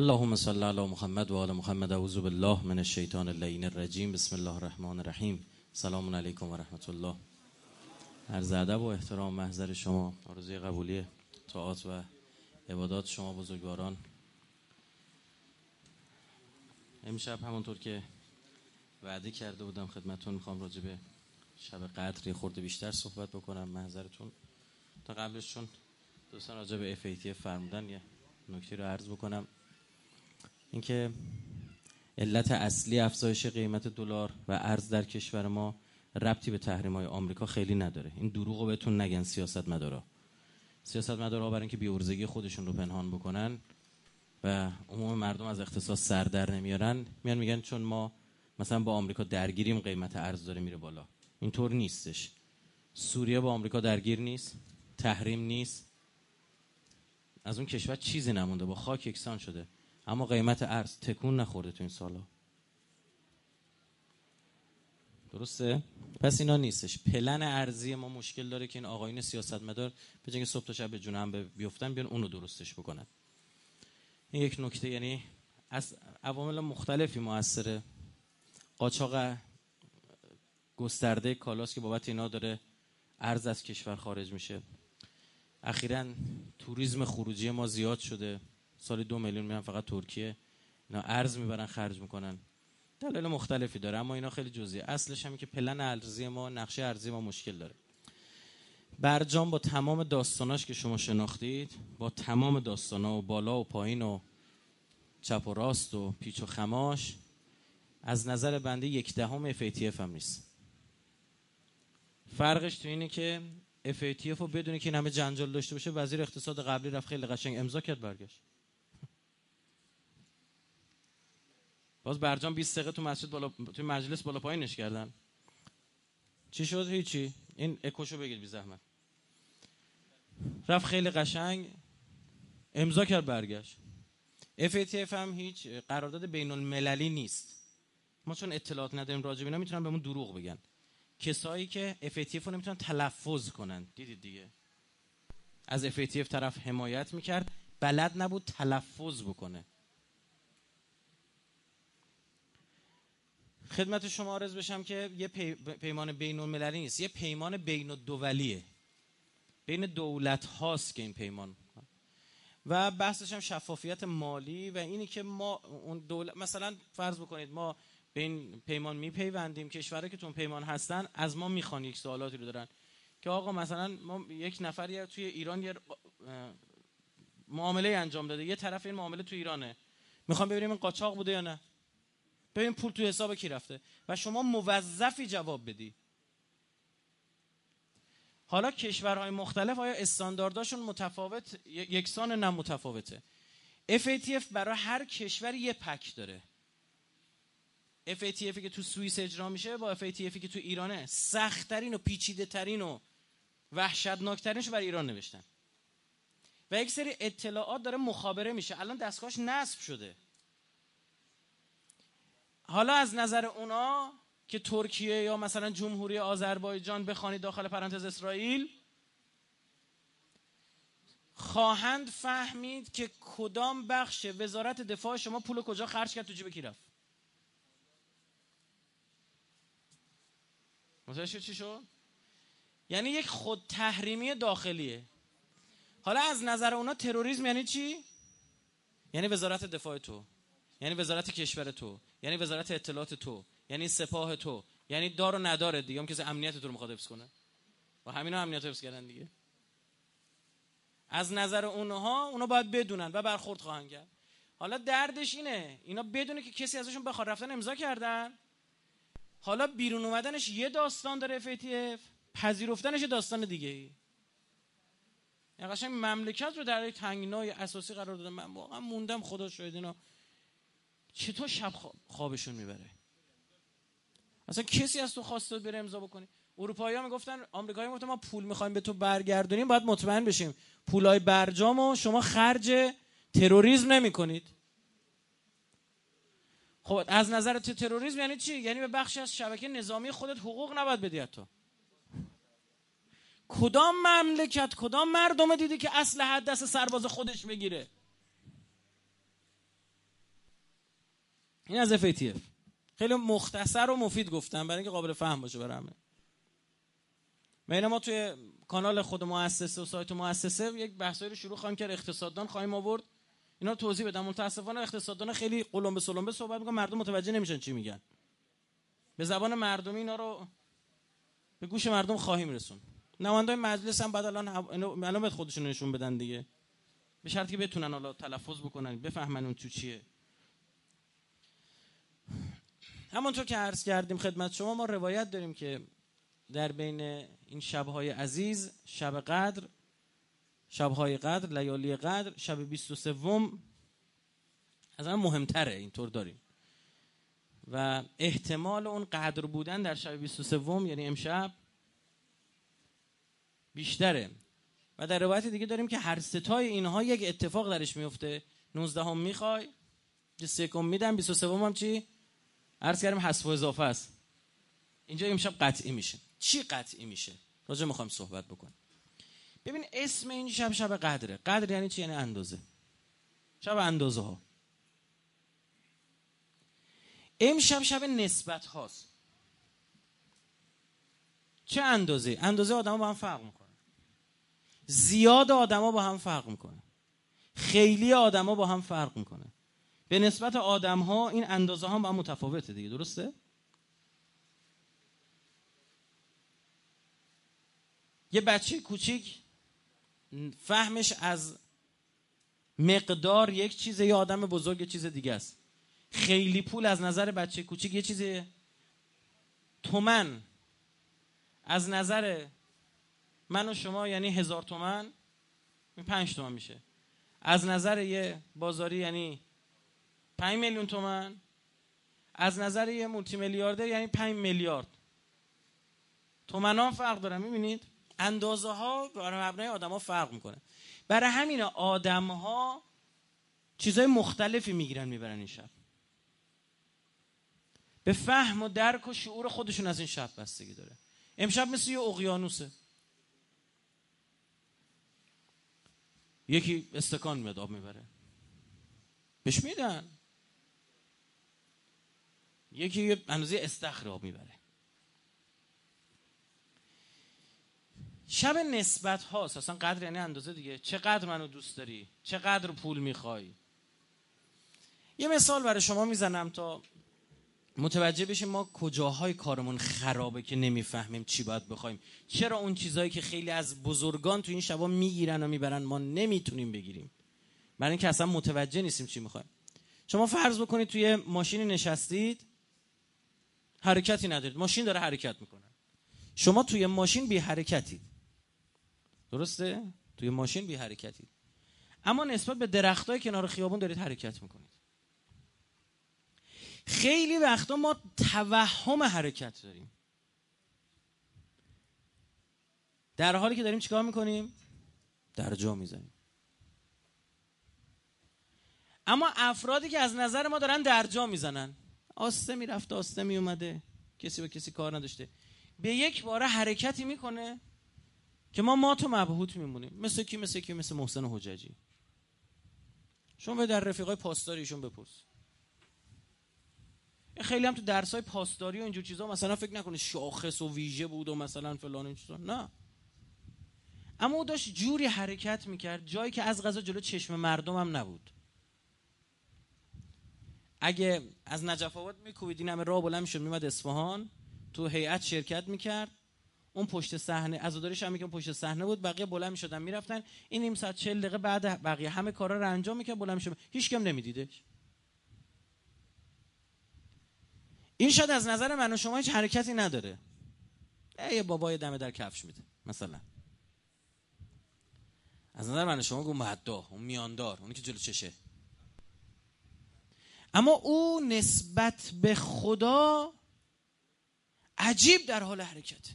اللهم صل علی محمد و آل محمد اعوذ بالله من الشیطان اللعین الرجیم. بسم الله الرحمن الرحیم. سلام علیکم و رحمت الله عرض ادب و احترام محضر شما. آرزوی قبولی طاعات و عبادات شما بزرگواران. امشب همونطور که وعده کرده بودم خدمتون می‌خوام راجع به شب قدر خورده بیشتر صحبت بکنم محضرتون. تا قبلش چون دوستان راجع به FATF فرمودن یه نکته رو عرض بکنم. اینکه علت اصلی افزایش قیمت دلار و ارز در کشور ما ربطی به تحریم های آمریکا خیلی نداره. این دروغ رو بهتون نگن سیاست مدارا سیاست مدارا برای اینکه بیورزگی خودشون رو پنهان بکنن و عموم مردم از اقتصاد سر در نمیارن میان میگن چون ما مثلا با آمریکا درگیریم قیمت ارز داره میره بالا. اینطور نیستش. سوریه با آمریکا درگیر نیست تحریم نیست. از اون کشور چیزی نمونده با خاک یکسان شده. اما قیمت ارز تکون نخورده تو این سالا. درسته؟ پس اینا نیستش. پلن ارزی ما مشکل داره که این آقایون سیاستمدار به جنگ صبح تا شب به جون هم بیفتن بیان اونو درستش بکنن. این یک نکته یعنی از عوامل مختلفی موثره. قاچاق گسترده کالاست که بابت اینا داره ارز از کشور خارج میشه. اخیرا توریسم خروجی ما زیاد شده. سال دو میلیون میرن فقط ترکیه. اینا ارز می‌برن خرج می‌کنن. دلایل مختلفی داره اما اینا خیلی جزئی اصلش همین که پلن ارزی ما نقشه ارزی ما مشکل داره. برجام با تمام داستاناش که شما شناختید با تمام داستانا و بالا و پایین و چپ و راست و پیچ و خماش از نظر بنده یک دهم FATF هم نیست. فرقش تو اینه که FATF رو بدونی که این همه جنجال داشته باشه وزیر اقتصاد قبلی رفت خیلی قشنگ امضا کرد برگشت. باز برجام 20 دقیقه تو مسجد بالا تو مجلس بالا پایینش کردن. چی شد؟ هیچی. این اکوشو بگیر بی زحمت. رفت خیلی قشنگ. امضا کرد برگشت. FATF هم هیچ قرارداد بین المللی نیست. ما چون اطلاعات نداریم راجع به می‌تونن بهمون دروغ بگن. کسایی که FATF رو نمی‌تونن تلفظ کنن. دیدید دیگه. از FATF طرف حمایت می‌کرد. بلد نبود تلفظ بکنه. خدمت شما عرض بشم که یه پی... پیمان بین المللی نیست. یه پیمان بین الدولیه. بین دولت هاست که این پیمان. و بحثش هم شفافیت مالی و اینی که ما اون دولت مثلا فرض بکنید ما به این پیمان میپیوندیم. کشورهایی که تو پیمان هستن از ما می‌خوان یک سوالاتی رو دارن. که آقا مثلا ما یک نفری توی ایران یه معامله انجام داده. یه طرف این معامله تو ایرانه. می‌خوام ببینیم این قاچاق بوده یا نه؟ ببین پول تو حساب کی رفته؟ و شما موظفی جواب بدی. حالا کشورهای مختلف آیا استاندارداشون متفاوت؟ یکسان نه متفاوته. FATF برای هر کشور یه پک داره. FATF که تو سوئیس اجرا میشه با FATF که تو ایرانه. سختترین و پیچیده ترین و وحشتناکترینش برای ایران نوشتن. و یک سری اطلاعات داره مخابره میشه. الان دستگاهش نصب شده. حالا از نظر اونا که ترکیه یا مثلا جمهوری آذربایجان بخوانید داخل پرانتز اسرائیل خواهند فهمید که کدام بخش وزارت دفاع شما پول کجا خرج کرد تو جیب کی رفت. متوجه چی شد؟ یعنی یک خود تحریمی داخلیه. حالا از نظر اونا تروریسم یعنی چی؟ یعنی وزارت دفاع تو. یعنی وزارت کشور تو یعنی وزارت اطلاعات تو یعنی سپاه تو یعنی دار و نداره دیگه. هم کسی امنیت تو رو می‌خواد حفظ کنه. و همینا امنیت حفظ کردن دیگه. از نظر اونها اونا باید بدونن و برخورد خواهند کرد. حالا دردش اینه. اینا بدونه که کسی ازشون بخواد رفتن امضا کردن. حالا بیرون اومدنش یه داستان داره FATF پذیرفتنش داستان دیگه ای یعنی قشنگ مملکت رو در تنگنای اساسی قرار دادن من واقعا موندم خدا شاید اینا. چطور شب خوابشون می‌بره. اصلا کسی از تو خواسته بره امضا بکنی؟ اروپایی ها می‌گفتن آمریکایی می‌گفتن ما پول می‌خوایم به تو برگردونیم باید مطمئن بشیم. پولای برجام و شما خرج تروریسم نمی کنید خب از نظر تو تروریسم یعنی چی؟ یعنی به بخشی از شبکه نظامی خودت حقوق نباید بدی تو کدام مملکت کدام مردم دیدی که اصل حد دست سرباز خودش بگیره این از FATF خیلی مختصر و مفید گفتم برای اینکه قابل فهم باشه برای همه. بین ما توی کانال خود مؤسسه و سایت مؤسسه یک بحثایی رو شروع خواهیم کرد. اقتصاددان خواهیم آورد. اینا رو توضیح بدم. متاسفانه اقتصاددان خیلی قلم به سلم به صحبت می‌کنن. مردم متوجه نمیشن چی میگن. به زبان مردمی اینا رو به گوش مردم خواهیم رسون نمایندای مجلس هم بعد الان باید خودشون نشون بدن دیگه. به شرطی که بتونن حالا تلفظ بکنن بفهمن اون تو چیه. همونطور که عرض کردیم خدمت شما ما روایت داریم که در بین این شبهای عزیز شب قدر شبهای قدر لیالی قدر شب 23 از همه مهمتره اینطور داریم. و احتمال اون قدر بودن در شب 23 یعنی امشب بیشتره. و در روایت دیگه داریم که هر ستای اینها یک اتفاق درش میفته 19 هم می‌خوای 21 هم میدم 23 هم چی؟ عرض کردیم حذف و اضافه است. اینجا امشب قطعی میشه. چی قطعی میشه؟ راجع می‌خوایم صحبت بکنیم ببین اسم این شب شب قدره. قدر یعنی چی؟ یعنی اندازه. شب اندازه ها امشب شب نسبت هاست چه اندازه؟ اندازه آدما با هم فرق می‌کنه زیاد آدما با هم فرق می‌کنه خیلی آدما با هم فرق می‌کنه به نسبت آدم ها این اندازه ها با هم متفاوته دیگه درسته؟ یه بچه کوچیک فهمش از مقدار یک چیزه یا آدم بزرگ چیز دیگه است. خیلی پول از نظر بچه کوچیک یه چیزه تومن. از نظر من و شما یعنی هزار تومن پنج تومن میشه. از نظر یه بازاری یعنی پنج میلیون تومن. از نظر یه مولتی میلیاردر یعنی پنج میلیارد. تومن ها فرق دارن می‌بینید؟ اندازه ها برای مبنای آدم ها فرق می‌کنه. برای همین آدم ها چیزهای مختلفی می‌گیرن می‌برن این شب به فهم و درک و شعور خودشون از این شب بستگی داره. امشب مثل یه اقیانوسه. یکی استکان میاد آب می‌بره. بهش میدن. یکی اندازه استخر می‌بره. شب نسبت هاست اصلا قدر یعنی اندازه دیگه. چقدر منو دوست داری؟ چقدر پول می‌خوای؟ یه مثال برای شما می‌زنم تا متوجه بشیم ما کجاهای کارمون خرابه که نمی‌فهمیم چی باید بخوایم. چرا اون چیزهایی که خیلی از بزرگان تو این شبا می‌گیرن و می‌برن ما نمی‌تونیم بگیریم؟ برای اینکه اصلا متوجه نیستیم چی می‌خوایم. شما فرض بکنید توی ماشینی نشستید حرکتی ندارید. ماشین داره حرکت می‌کنه. شما توی ماشین بی حرکتید. درسته؟ توی ماشین بی حرکتید. اما نسبت به درختای کنار خیابون دارید حرکت می‌کنید. خیلی وقتا ما توهم حرکت داریم. در حالی که داریم چیکار می‌کنیم؟ در جا می‌زنیم. اما افرادی که از نظر ما دارن در جا می‌زنن آسته می‌رفته آسته میومده کسی به کسی کار نداشته. به یک باره حرکتی می‌کنه که ما ما تو مبهوت میمونیم. مثل کی مثل کی؟ مثل محسن حججی شما به در رفیقای پاسداریشون بپرس. خیلی هم تو درس های پاسداری و اینجور چیزا مثلا فکر نکنه شاخص و ویژه بود و مثلا فلان این چیزا. نه. اما او داشت جوری حرکت می‌کرد جایی که از غذا جلو چشم مردم هم نبود. اگه از نجف آباد میکوبید این همه راه بلند می‌شد میمد اصفهان تو هیئت شرکت می‌کرد. اون پشت صحنه عزادارش هم که پشت صحنه بود بقیه بلند می‌شدن می‌رفتن. این نیم ساعت 40 دقیقه بعد بقیه همه کارا رو انجام می‌کرد بلند می‌شد. هیچ کم نمیدیدش. این شاید از نظر من و شما هیچ حرکتی نداره. یه بابای دمه در کفش میده مثلا. از نظر من شما گو مهدا اون میاندار اونی که جلو چشه. اما او نسبت به خدا عجیب در حال حرکت.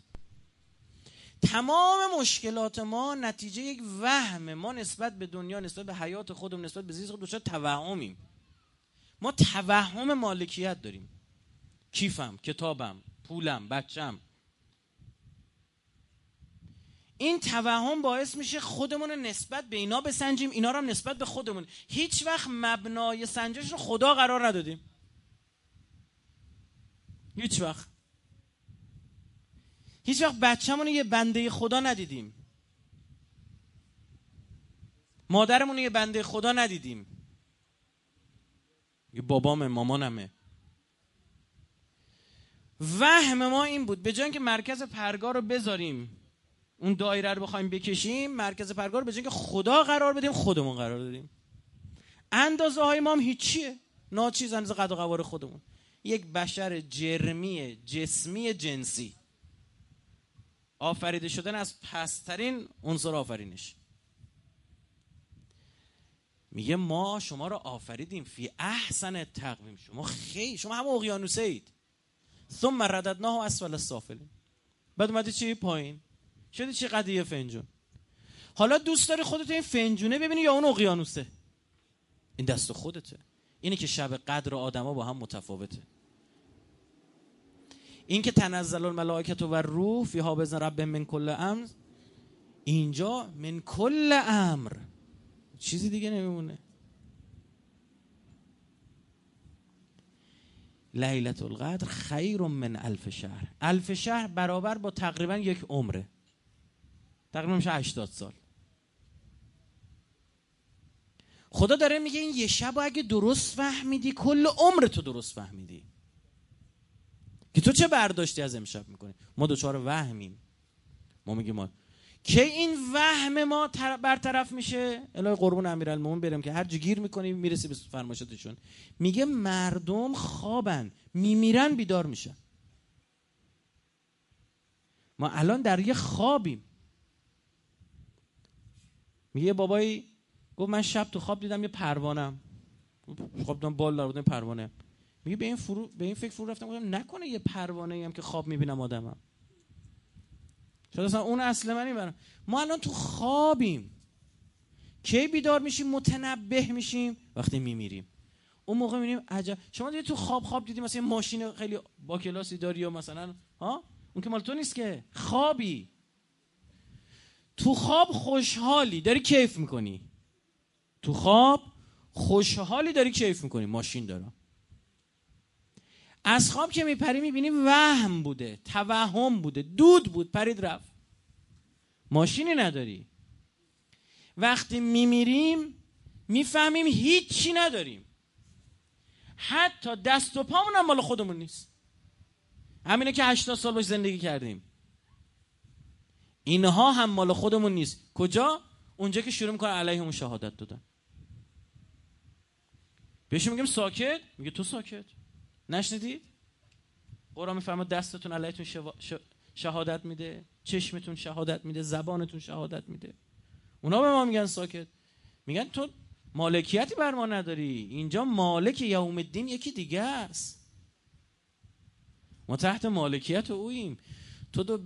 تمام مشکلات ما نتیجه یک وهم. ما نسبت به دنیا نسبت به حیات خودم نسبت به زیست خود توهمیم. ما توهم مالکیت داریم. کیفم کتابم پولم بچم. این توهم باعث میشه خودمون رو نسبت به اینا بسنجیم. اینا رو هم نسبت به خودمون. هیچ وقت مبنای سنجش رو خدا قرار ندادیم. هیچ وقت. هیچ وقت بچه‌مون یه بنده خدا ندیدیم. مادرمون یه بنده خدا ندیدیم. یه بابامه مامانمه. وهم ما این بود. به جای که مرکز پرگار رو بذاریم اون دایره رو بخوایم بکشیم مرکز پرگار به که خدا قرار بدیم خودمون قرار دادیم. اندازه های ما هم هیچیه. ناچیز اندازه قد و قوار خودمون. یک بشر جرمی جسمی جنسی. آفریده شدن از پسترین عنصر آفرینش. میگه ما شما رو آفریدیم. فی احسن تقویم. شما خیلی شما هم اقیانوسه اید ثم رددناه اسفل السافلین. بعد اومدی چی؟ پایین. شدی چی قضیه فنجون؟ حالا دوست داری خودت این فنجونه ببینی یا اون اقیانوسه؟ این دست خودته. اینه که شب قدر آدما با هم متفاوته. این که تنزل الملائکت و روح فیها بزن رب من کل امر اینجا من کل امر. چیزی دیگه نمیمونه. لیلت القدر خیر من الف شهر. الف شهر برابر با تقریبا یک عمره. تقریبا میشه 80 سال. خدا داره میگه این یه شب اگه درست فهمیدی کل عمر تو درست فهمیدی. که تو چه برداشتی از امشب می‌کنی؟ ما دوچار وهمیم. ما میگیم ما که این وهم ما برطرف میشه؟ الهی قربون امیرالمومنین بریم که هر گیر می‌کنیم می‌رسی به فرمایشاتشون میگه مردم خوابن میمیرن بیدار میشن. ما الان در یه خوابیم. میگه بابایی گفت من شب تو خواب دیدم یه پروانم. خواب دیدم بال دار بودم پروانه. میگه به این فرو به این فکر فرو رفتم گفتم نکنه یه پروانه هم که خواب می‌بینم آدمم. شاید اصلا اون اصل منی برم ما الان تو خوابیم. کی بیدار میشیم؟ متنبه میشیم. وقتی میمیریم. اون موقع می‌بینیم عجب. شما دیگه تو خواب خواب دیدیم مثلا ماشین خیلی با کلاسی داری یا مثلا ها؟ اون که مال تو نیست که. خوابی. تو خواب خوشحالی داری کیف می‌کنی؟ تو خواب خوشحالی داری کیف می‌کنی؟ ماشین دارم از خواب که میپری می‌بینی وهم بوده توهم بوده دود بود پرید رفت. ماشینی نداری. وقتی میمیریم می‌فهمیم هیچی نداریم. حتی دست و پامون هم مال خودمون نیست. همینه که 80 سال باش زندگی کردیم. اینها هم مال خودمون نیست. کجا؟ اونجا که شروع می‌کنه علیه شهادت دادن. بهش میگیم ساکت؟ میگه تو ساکت. نشنیدید قرآن میفرما دستتون علیتون شهادت میده چشمتون شهادت میده زبانتون شهادت میده. اونا به ما میگن ساکت. میگن تو مالکیتی بر ما نداری. اینجا مالک یوم الدین یکی دیگه است. ما تحت مالکیت اوییم. تو دو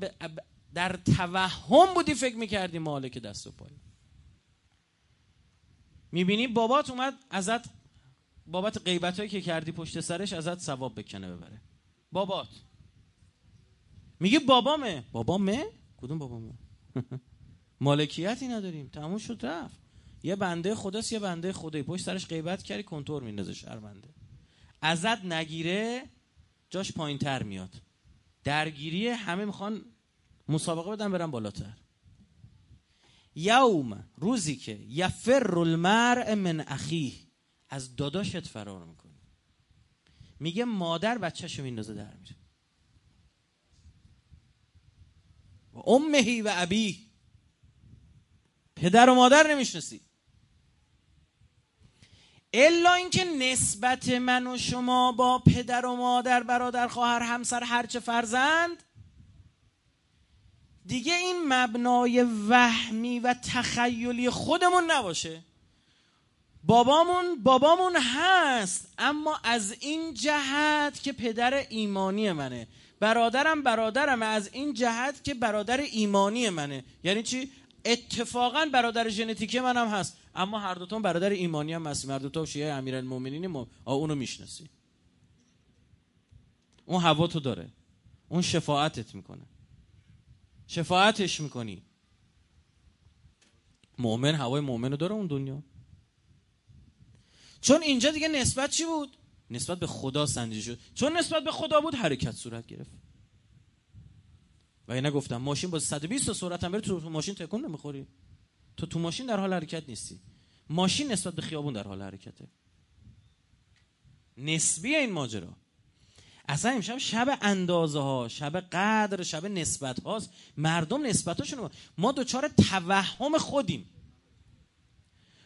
در توهم بودی فکر می‌کردی مالک دست و پای. می‌بینی بابات اومد ازت بابت هایی که کردی پشت سرش ازت ثواب بکنه ببره. بابات. میگه بابامه. بابامه؟ کدوم بابامه؟ مالکیتی نداریم. تموم شد رفت. یه بنده خداست یه بنده خدایی. پشت سرش غیبت کردی کنتور میندازه شرمنده ازت نگیره جاش پایین تر میاد. درگیری همه می‌خوان مسابقه بدن برن بالاتر. یوم روزی که یفر المرء من اخیه. از داداشت فرار می‌کنی. میگه مادر بچهشو میندازه در میره. و امهی و ابی پدر و مادر نمی‌شناسی. الا اینکه نسبت من و شما با پدر و مادر برادر خواهر همسر هرچه فرزند دیگه این مبنای وهمی و تخیلی خودمون نباشه. بابامون بابامون هست اما از این جهت که پدر ایمانی منه. برادرم برادرم از این جهت که برادر ایمانی منه. یعنی چی؟ اتفاقا برادر ژنتیکی منم هست اما هر دوتون برادر ایمانی هم هستیم. هر دوتا شیعه امیرالمومنین ما. اونو می‌شناسی. اون هوا داره. اون شفاعتت می‌کنه. شفاعتش می‌کنی. مؤمن هوای مؤمن رو داره اون دنیا. چون اینجا دیگه نسبت چی بود؟ نسبت به خدا سنجیده شد. چون نسبت به خدا بود حرکت صورت گرفت. و اینا گفتم ماشین با 120 تا سرعت هم بره تو ماشین تکون نمی‌خوری. تو تو ماشین در حال حرکت نیستی. ماشین نسبت به خیابون در حال حرکته. نسبی این ماجرا. اصلا امشب شب اندازه ها شب قدر شب نسبت هاست مردم نسبتاشون ما دوچار توهم خودیم.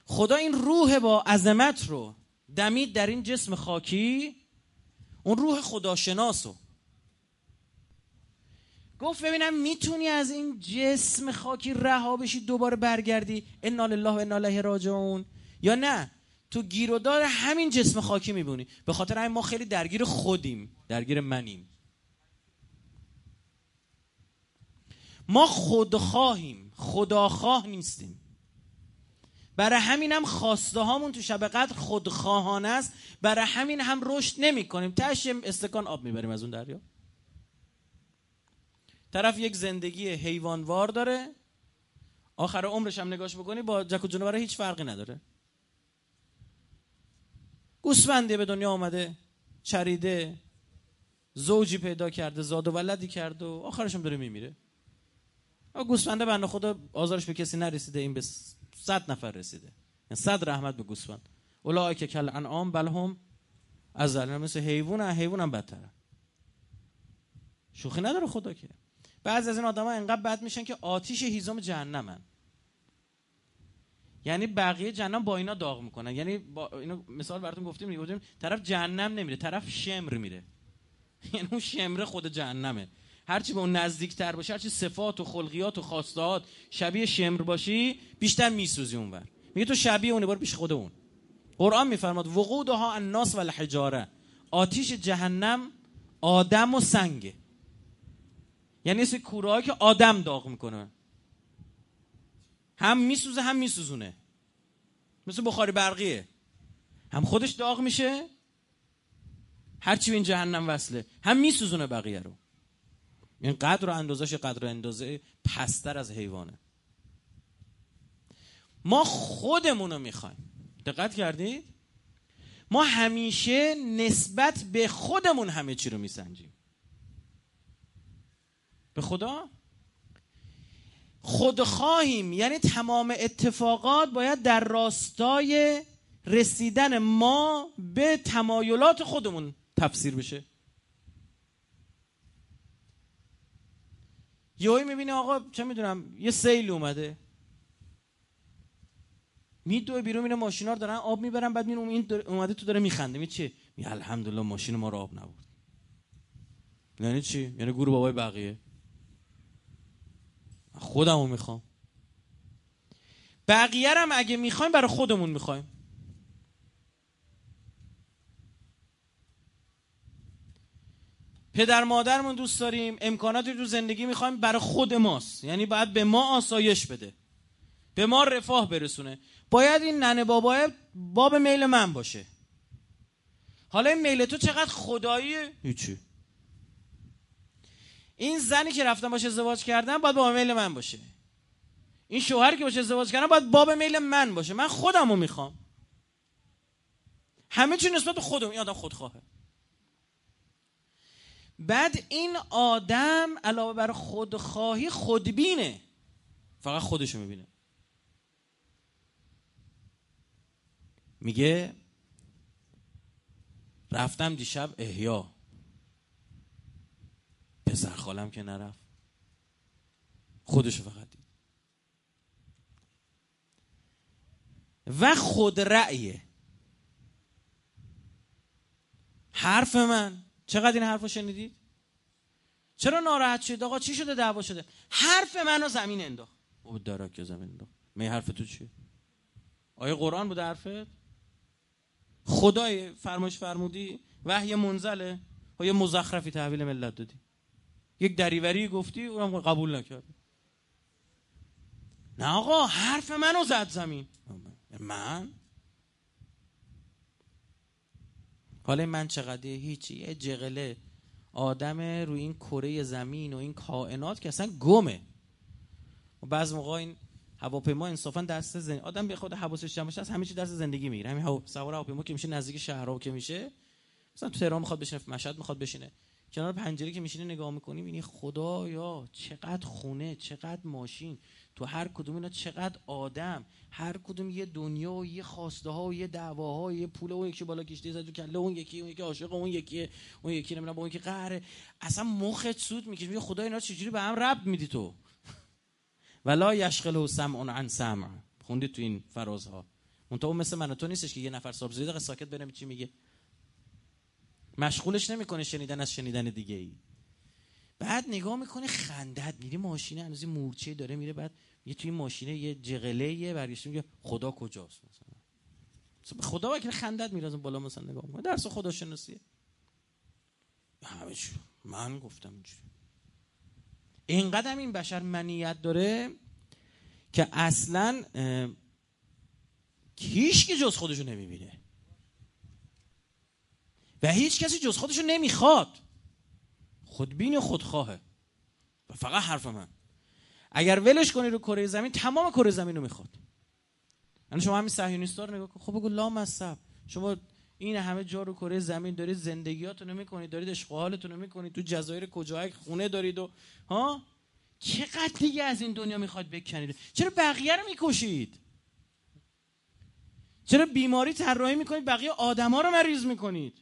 خدا این روح با عظمت رو دمید در این جسم خاکی اون روح خداشناس رو گفت ببینم می‌تونی از این جسم خاکی رها بشی دوباره برگردی. انا لله و انا راجعون. یا نه؟ تو گیر و دار همین جسم خاکی میبونی به خاطر همین ما خیلی درگیر خودیم. درگیر منیم. ما خودخواهیم. خداخواه نیستیم. برای همین هم خواسته هامون تو شب قدر خودخواهانه است. برای همین هم رشد نمی کنیم تش استکان آب می‌بریم از اون دریا. طرف یک زندگی حیوانوار داره. آخر عمرش هم نگاش بکنی با جک و جنوبره هیچ فرقی نداره. گوسفندی به دنیا آمده چریده زوجی پیدا کرده زاد و ولدی کرده و هم داره میمیره. گوسفنده بنده خدا آزارش به کسی نرسیده این به صد نفر رسیده. یعنی صد رحمت به گوسفند. اولای که کل انعام بل هم از مثل حیوان حیوان هم بدتره. شوخی نداره خدا که. بعضی از این آدم ها انقدر بد میشن که آتیش هیزم جهنمن. یعنی بقیه جهنم با اینا داغ می‌کنن. یعنی با اینو مثال براتون گفتیم گفتیم طرف جهنم نمیره طرف شمر میره. یعنی اون شمر خود جهنمه. هرچی به اون نزدیکتر باشه هرچی صفات و خلقیات و خواستهات شبیه شمر باشی بیشتر میسوزی اونور میگه تو شبیه اون بار پیش خود اون قرآن میفرماد وقودها الناس و الحجاره آتیش جهنم آدم و سنگه. یعنی مثل کوره که آدم داغ می‌کنه. هم میسوزه هم میسوزونه. مثل بخاری برقیه. هم خودش داغ میشه هرچی به این جهنم وصله. هم میسوزونه بقیه رو. این قدر و اندازش قدر و اندازه پستر از حیوانه. ما خودمون رو می‌خوایم. دقت کردید؟ ما همیشه نسبت به خودمون همه چی رو میسنجیم. به خدا؟ خودخواهیم یعنی تمام اتفاقات باید در راستای رسیدن ما به تمایلات خودمون تفسیر بشه. یهویی می‌بینه آقا چه می‌دونم یه سیل اومده. میدوه بیرون میره ماشینا رو دارن آب می‌برن بعد می‌بینه این اومده تو داره میخنده. می چی؟ می الحمدلله ماشین ما رو آب نبود یعنی چی؟ یعنی گروه بابای بقیه. خودمو می‌خوام. بقیه هم اگه می‌خوایم برای خودمون می‌خوایم. پدر مادرمون دوست داریم امکاناتی تو زندگی می‌خوایم برای خود ماست. یعنی باید به ما آسایش بده. به ما رفاه برسونه. باید این ننه بابای باب میل من باشه. حالا این میل تو چقدر خداییه هیچی. این زنی که رفتم باشه ازدواج کردم باید باب میل من باشه. این شوهری که باشه ازدواج کردم باید باب میل من باشه. من خودم رو می‌خوام. همه چی نسبت به خودم. این آدم خودخواهه بعد این آدم علاوه بر خودخواهی خودبینه. فقط خودشو می‌بینه. میگه رفتم دیشب احیا. پسر خالم که نرفت. خودشو فقط دید. و خود رأیه. حرف من. چقدر این حرفو شنیدید؟ چرا ناراحت شد آقا چی شده؟ دعوا شده. حرف منو زمین انداخت. او دراک که زمین انداخت. می حرف تو چیه؟ آیا قرآن بود حرفت؟ خدای فرمایش فرمودی وحی منزله. یه مزخرفی تحویل ملت دادی. یک دریوری گفتی اونم قبول نکرد. نه آقا حرف منو زد زمین. من؟ حالا من چقدر هیچی؟ یه جغله. آدم روی این کره زمین و این کائنات که اصلا گمه. و بعض موقع این هواپیما انصافا دست زن... آدم به خود حواسش جمع از همه چی دست زندگی می‌گیره. همین هوا... سوار هواپیما که میشه نزدیک شهرها که میشه. مثلا تو تهران می‌خواد بشینه مشهد می‌خواد بشینه. کنار پنجره که میشینه نگاه می‌کنی می‌بینی خدایا چقدر خونه چقدر ماشین. تو هر کدوم اینا چقدر آدم. هر کدوم یه دنیا و یه خواسته ها و یه دعواها و یه پول و یکی بالا کشته زد تو کله اون یکی اون یکی عاشق اون یکی اون یکی نمی‌دونم اون یکی قهره. اصلا مخت سود می‌کشه میگه خدا اینا چجوری به هم رب میدی تو؟ ولا یشغله سمع عن سمع. خوندی تو این فرازها. اون تو مثل من تو نیستش که یه نفر صاحب زیاد ساکت برم چی میگه. مشغولش نمی‌کنه شنیدن از شنیدن دیگه ای بعد نگاه می‌کنه خندت میری ماشین هنوز مورچه داره میره بعد یه توی ماشینه یه جغله یه برگشت میگه خدا کجاست مثلا. خدا که خندت میره بالا مثلا نگاه می‌کنه. درس خدا شناسیه. همه من گفتم اینجوری. اینقدر این بشر منیت داره که اصلا هیچ که جز خودشو نمی‌بینه. و هیچ کسی جز خودشو نمی‌خواد. خودبین و خودخواهه و فقط حرف من. اگر ولش کنی رو کره زمین تمام کره زمین رو می‌خواد. یعنی شما همین صهیونیستا رو نگاه کن. خب بگو لا مصب شما این همه جا رو کره زمین دارید زندگیاتون رو می‌کنید دارید اشغالتون رو می‌کنید. تو جزایر کجای خونه دارید و ها؟ چقدر دیگه از این دنیا می‌خواد بکنید؟ چرا بقیه رو می‌کشید؟ چرا بیماری طراحی می‌کنید بقیه آدما رو مریض می‌کنید؟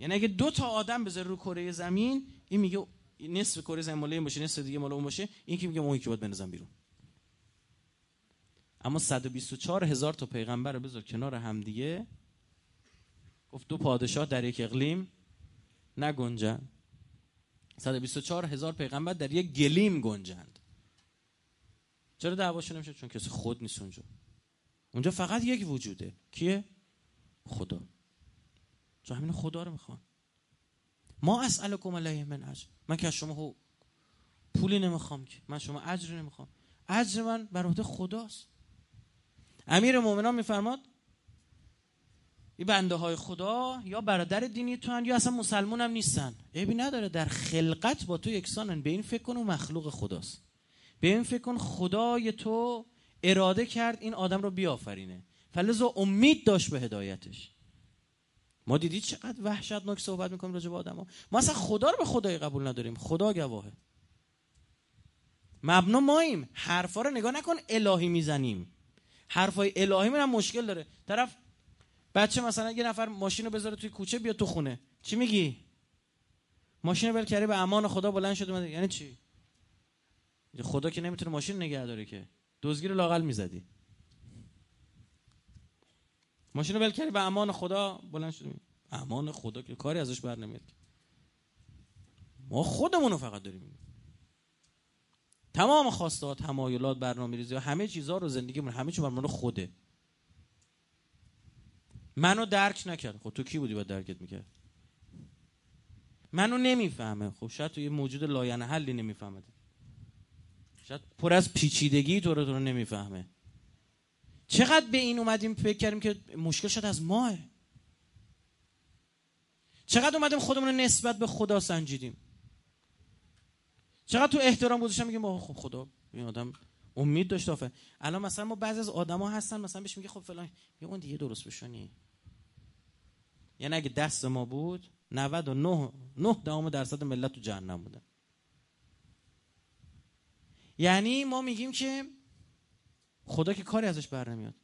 یعنی اگه دو تا آدم بذاره رو کره زمین این میگه نصف کره زمین مال این باشه نصف دیگه مال اون باشه این که میگه اون یکی باید بنزن بیرون. اما 124 هزار تا پیغمبر رو بذار کنار هم دیگه. گفت دو پادشاه در یک اقلیم نگنجن 124 هزار پیغمبر در یک گلیم گنجند. چرا دعواشون نمیشه چون کسی خود نیست اونجا. اونجا فقط یک وجوده. کیه؟ خدا. چون همین خدا رو می‌خوان. ما اسالکم علیه من اجر. من که از شما پولی نمی‌خوام که. من شما اجر نمی‌خوام. اجر من بر عهده خداست. امیر مومنان میفرماد این بنده های خدا یا برادر دینی تو یا اصلا مسلمون هم نیستن. عیبی نداره در خلقت با تو یکسانن. به این فکر کن و مخلوق خداست. به این فکر کن خدای تو اراده کرد این آدم رو بیافرینه. فلزا امید داشت به هدایتش. ما دیدید چقدر وحشتناک صحبت می‌کنیم راجع به آدما ما اصلا خدا رو به خدای قبول نداریم. خدا گواهه. مبنا ماییم. حرفا رو نگاه نکن الهی می‌زنیم. حرفای الهی من هم مشکل داره. طرف بچه مثلا یه نفر ماشین رو بذاره توی کوچه بیا تو خونه. چی میگی؟ ماشین ول کردی به امان خدا بلند شده یعنی چی؟ خدا که نمی‌تونه ماشین نگه داره که. دزگیر لاقل می‌زدی. ماشین رو ول کردی به امان خدا بلند شدیم امان خدا که کاری ازش بر نمیاد ما خودمون رو فقط داریم. تمام خواسته ها تمایلات برنامه ریزی و همه چیزها رو زندگیمون همه چی برمون خوده. منو درک نکرد. خب تو کی بودی با درکت می‌کرد؟ منو نمی‌فهمه. خب شاید تو یه موجود لاین حلی نمی‌فهمه. شاید پر از پیچیدگی تو رو تو رو نمی‌فهمه. چقدر به این اومدیم فکر کردیم که مشکل شد از ماه؟ چقدر اومدیم خودمون رو نسبت به خدا سنجیدیم؟ چقدر تو احترام گذاشتم میگیم خب خدا این آدم امید داشت آفه الان مثلا ما بعضی از آدما هستن مثلا بهش میگه خب فلان. یه اون دیگه درست بشونی. یعنی اگه دست ما بود 99 9 دهم درصد ملت تو جهنم بودن یعنی ما میگیم که خدا که کاری ازش بر نمیاد.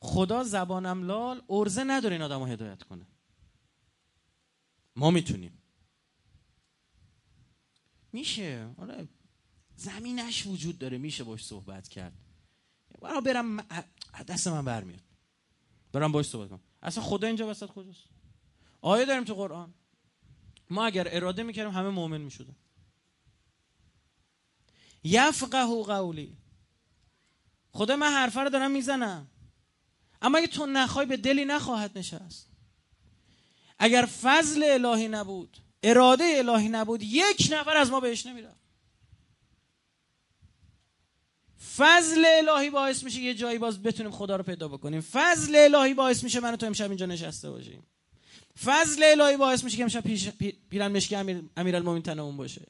خدا زبانم لال ارزه نداره این آدم هدایت کنه. ما می‌تونیم. میشه. آره زمینش وجود داره. میشه باش صحبت کرد. برا برم دست من برمیاد. برم باش صحبت کنم. اصلا خدا اینجا وسط کجاست؟ آیه داریم تو قرآن. ما اگر اراده می‌کردیم همه مؤمن می‌شدن. یفقه قولی. خدا من حرفه رو دارم می‌زنم. اما اگه تو نخوای به دلی نخواهد نشست. اگر فضل الهی نبود اراده الهی نبود یک نفر از ما بهش نمی‌رفت. فضل الهی باعث میشه یه جایی باز بتونیم خدا رو پیدا بکنیم. فضل الهی باعث میشه من تو امشب اینجا نشسته باشیم. فضل الهی باعث میشه که امشب پیرن مشکی امیر امیرالمومنین تنمون باشه.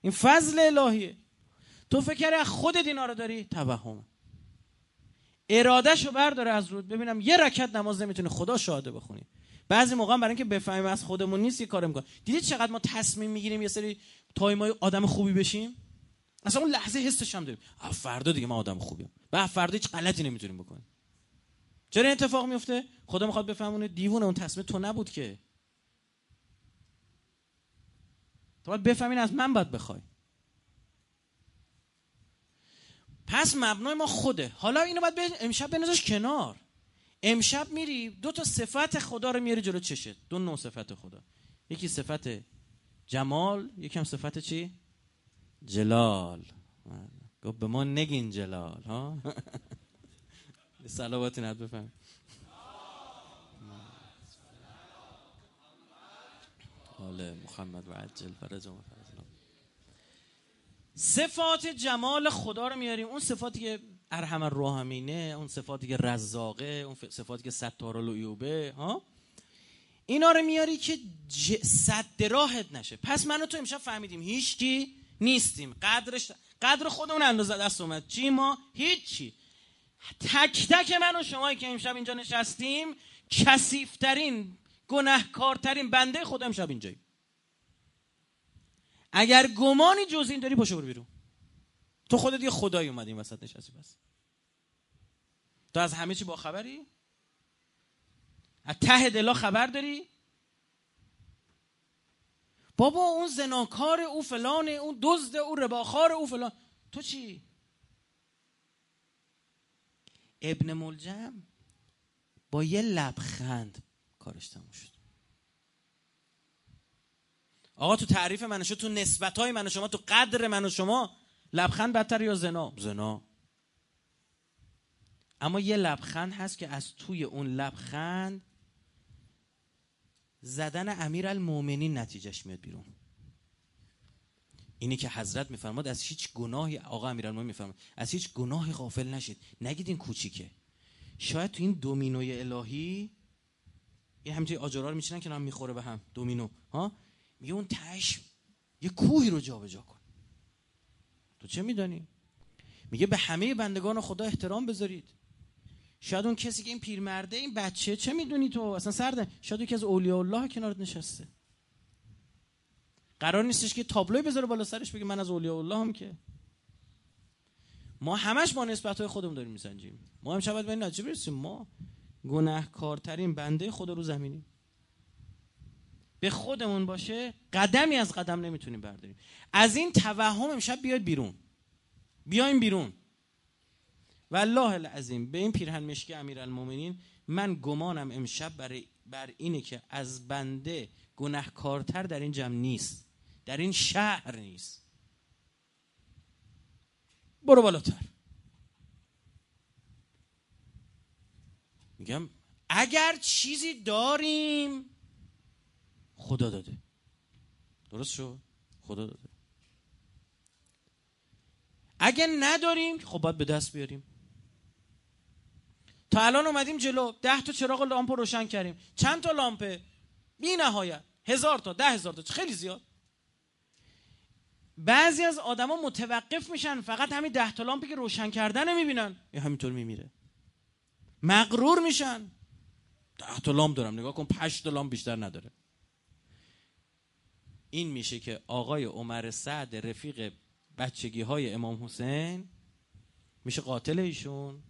این فضل الهیه. تو فکر خود دینا رو داری؟ توهم. ارادهشو برداره از رود. ببینم یه رکت نماز نمی‌تونه خدا شاهده بخونی. بعضی موقع برای اینکه بفهمیم از خودمون نیست یه کار می‌کنیم. دیدید چقدر ما تصمیم می‌گیریم یه سری تایمای آدم خوبی بشیم؟ اصلا اون لحظه حسش هم داریم. فردا دیگه ما آدم خوبیم. و فردا هیچ غلطی نمی‌تونیم بکنیم. چرا اتفاق میفته خدا می‌خواد بفهمونه دیوونه اون تصمیم تو نبود که. تو باید بفهمین از من باید بخوای. پس مبنای ما خوده. حالا اینو باید امشب بنازش کنار. امشب میری دو تا صفت خدا رو میاری جلو چشت. دو نوع صفت خدا. یکی صفت جمال یکی هم صفت چی؟ جلال. گفت به ما نگین جلال ها؟ سلواتی ند بفهم. حال محمد و عجل فرج و صفات جمال خدا رو میاریم. اون صفاتی که ارحم الراحمینه اون صفاتی که رزاقه اون صفاتی که ستار ها؟ اینا رو میاری که ج... صد راحت نشه. پس منو تو امشب فهمیدیم هیچکی نیستیم. قدرش قدر خودمون اندازه دست اومد. چی ما؟ هیچی. تک تک من و شمایی که امشب اینجا نشستیم کسیفترین گناهکارترین بنده خود امشب اینجایی اگر گمانی جز این داری پاشو برو بیرون. تو خودت یه خدایی اومدی این وسط نشستی بس تو از همه چی با خبری؟ از ته دلا خبر داری؟ بابا اون زناکار او فلان اون دزد او رباخار او فلان. تو چی؟ ابن ملجم با یه لبخند کارش تموم شد. آقا تو تعریف من شما تو نسبت های من و شما تو قدر من و شما لبخند بدتر یا زنا؟ زنا. اما یه لبخند هست که از توی اون لبخند زدن امیر المومنین نتیجهش میاد بیرون. اینی که حضرت میفرماد از هیچ گناهی آقا امیرالمومنین میفرماد از هیچ گناهی غافل نشید. نگید این کوچیکه. شاید تو این دومینوی الهی این همینطوری آجرها رو میچینن که هم می‌خوره به هم. دومینو ها؟ میگه اون تش یه کوهی رو جابجا کن. تو چه میدانی؟ میگه به همه بندگان خدا احترام بذارید. شاید اون کسی که این پیرمرده این بچه چه می‌دونی تو؟ اصلا سرده شاید یکی از اولیاء الله کنارت نشسته. قرار نیستش که تابلوی بذاره بالا سرش بگه من از اولیاء الله هم که. ما همش با نسبت های خودمون داریم میسنجیم. ما هم شاید به این برسیم ما گناهکارترین بنده خدا رو زمینیم. به خودمون باشه قدمی از قدم نمی‌تونیم برداریم. از این توهم امشب بیاید بیرون. بیایم بیرون. والله العظیم به این پیرهن مشکی امیرالمومنین من گمانم امشب برای بر اینه که از بنده گناهکارتر در این جمع نیست. در این شهر نیست. برو بالاتر. میگم اگر چیزی داریم خدا داده. درست شد؟ خدا داده. اگه نداریم خب باید به دست بیاریم. تا الان اومدیم جلو ده تا چراغ لامپ روشن کردیم. چند تا لامپه بی نهایت هزار تا ده هزار تا. خیلی زیاد. بعضی از آدما متوقف میشن فقط همین ده تا لامپی که روشن کردن می‌بینن. یا همینطور میمیره. مغرور میشن. ده تا لامپ دارم. نگاه کن پشت تا لامپ بیشتر نداره. این میشه که آقای عمر سعد رفیق بچگی های امام حسین میشه قاتل ایشون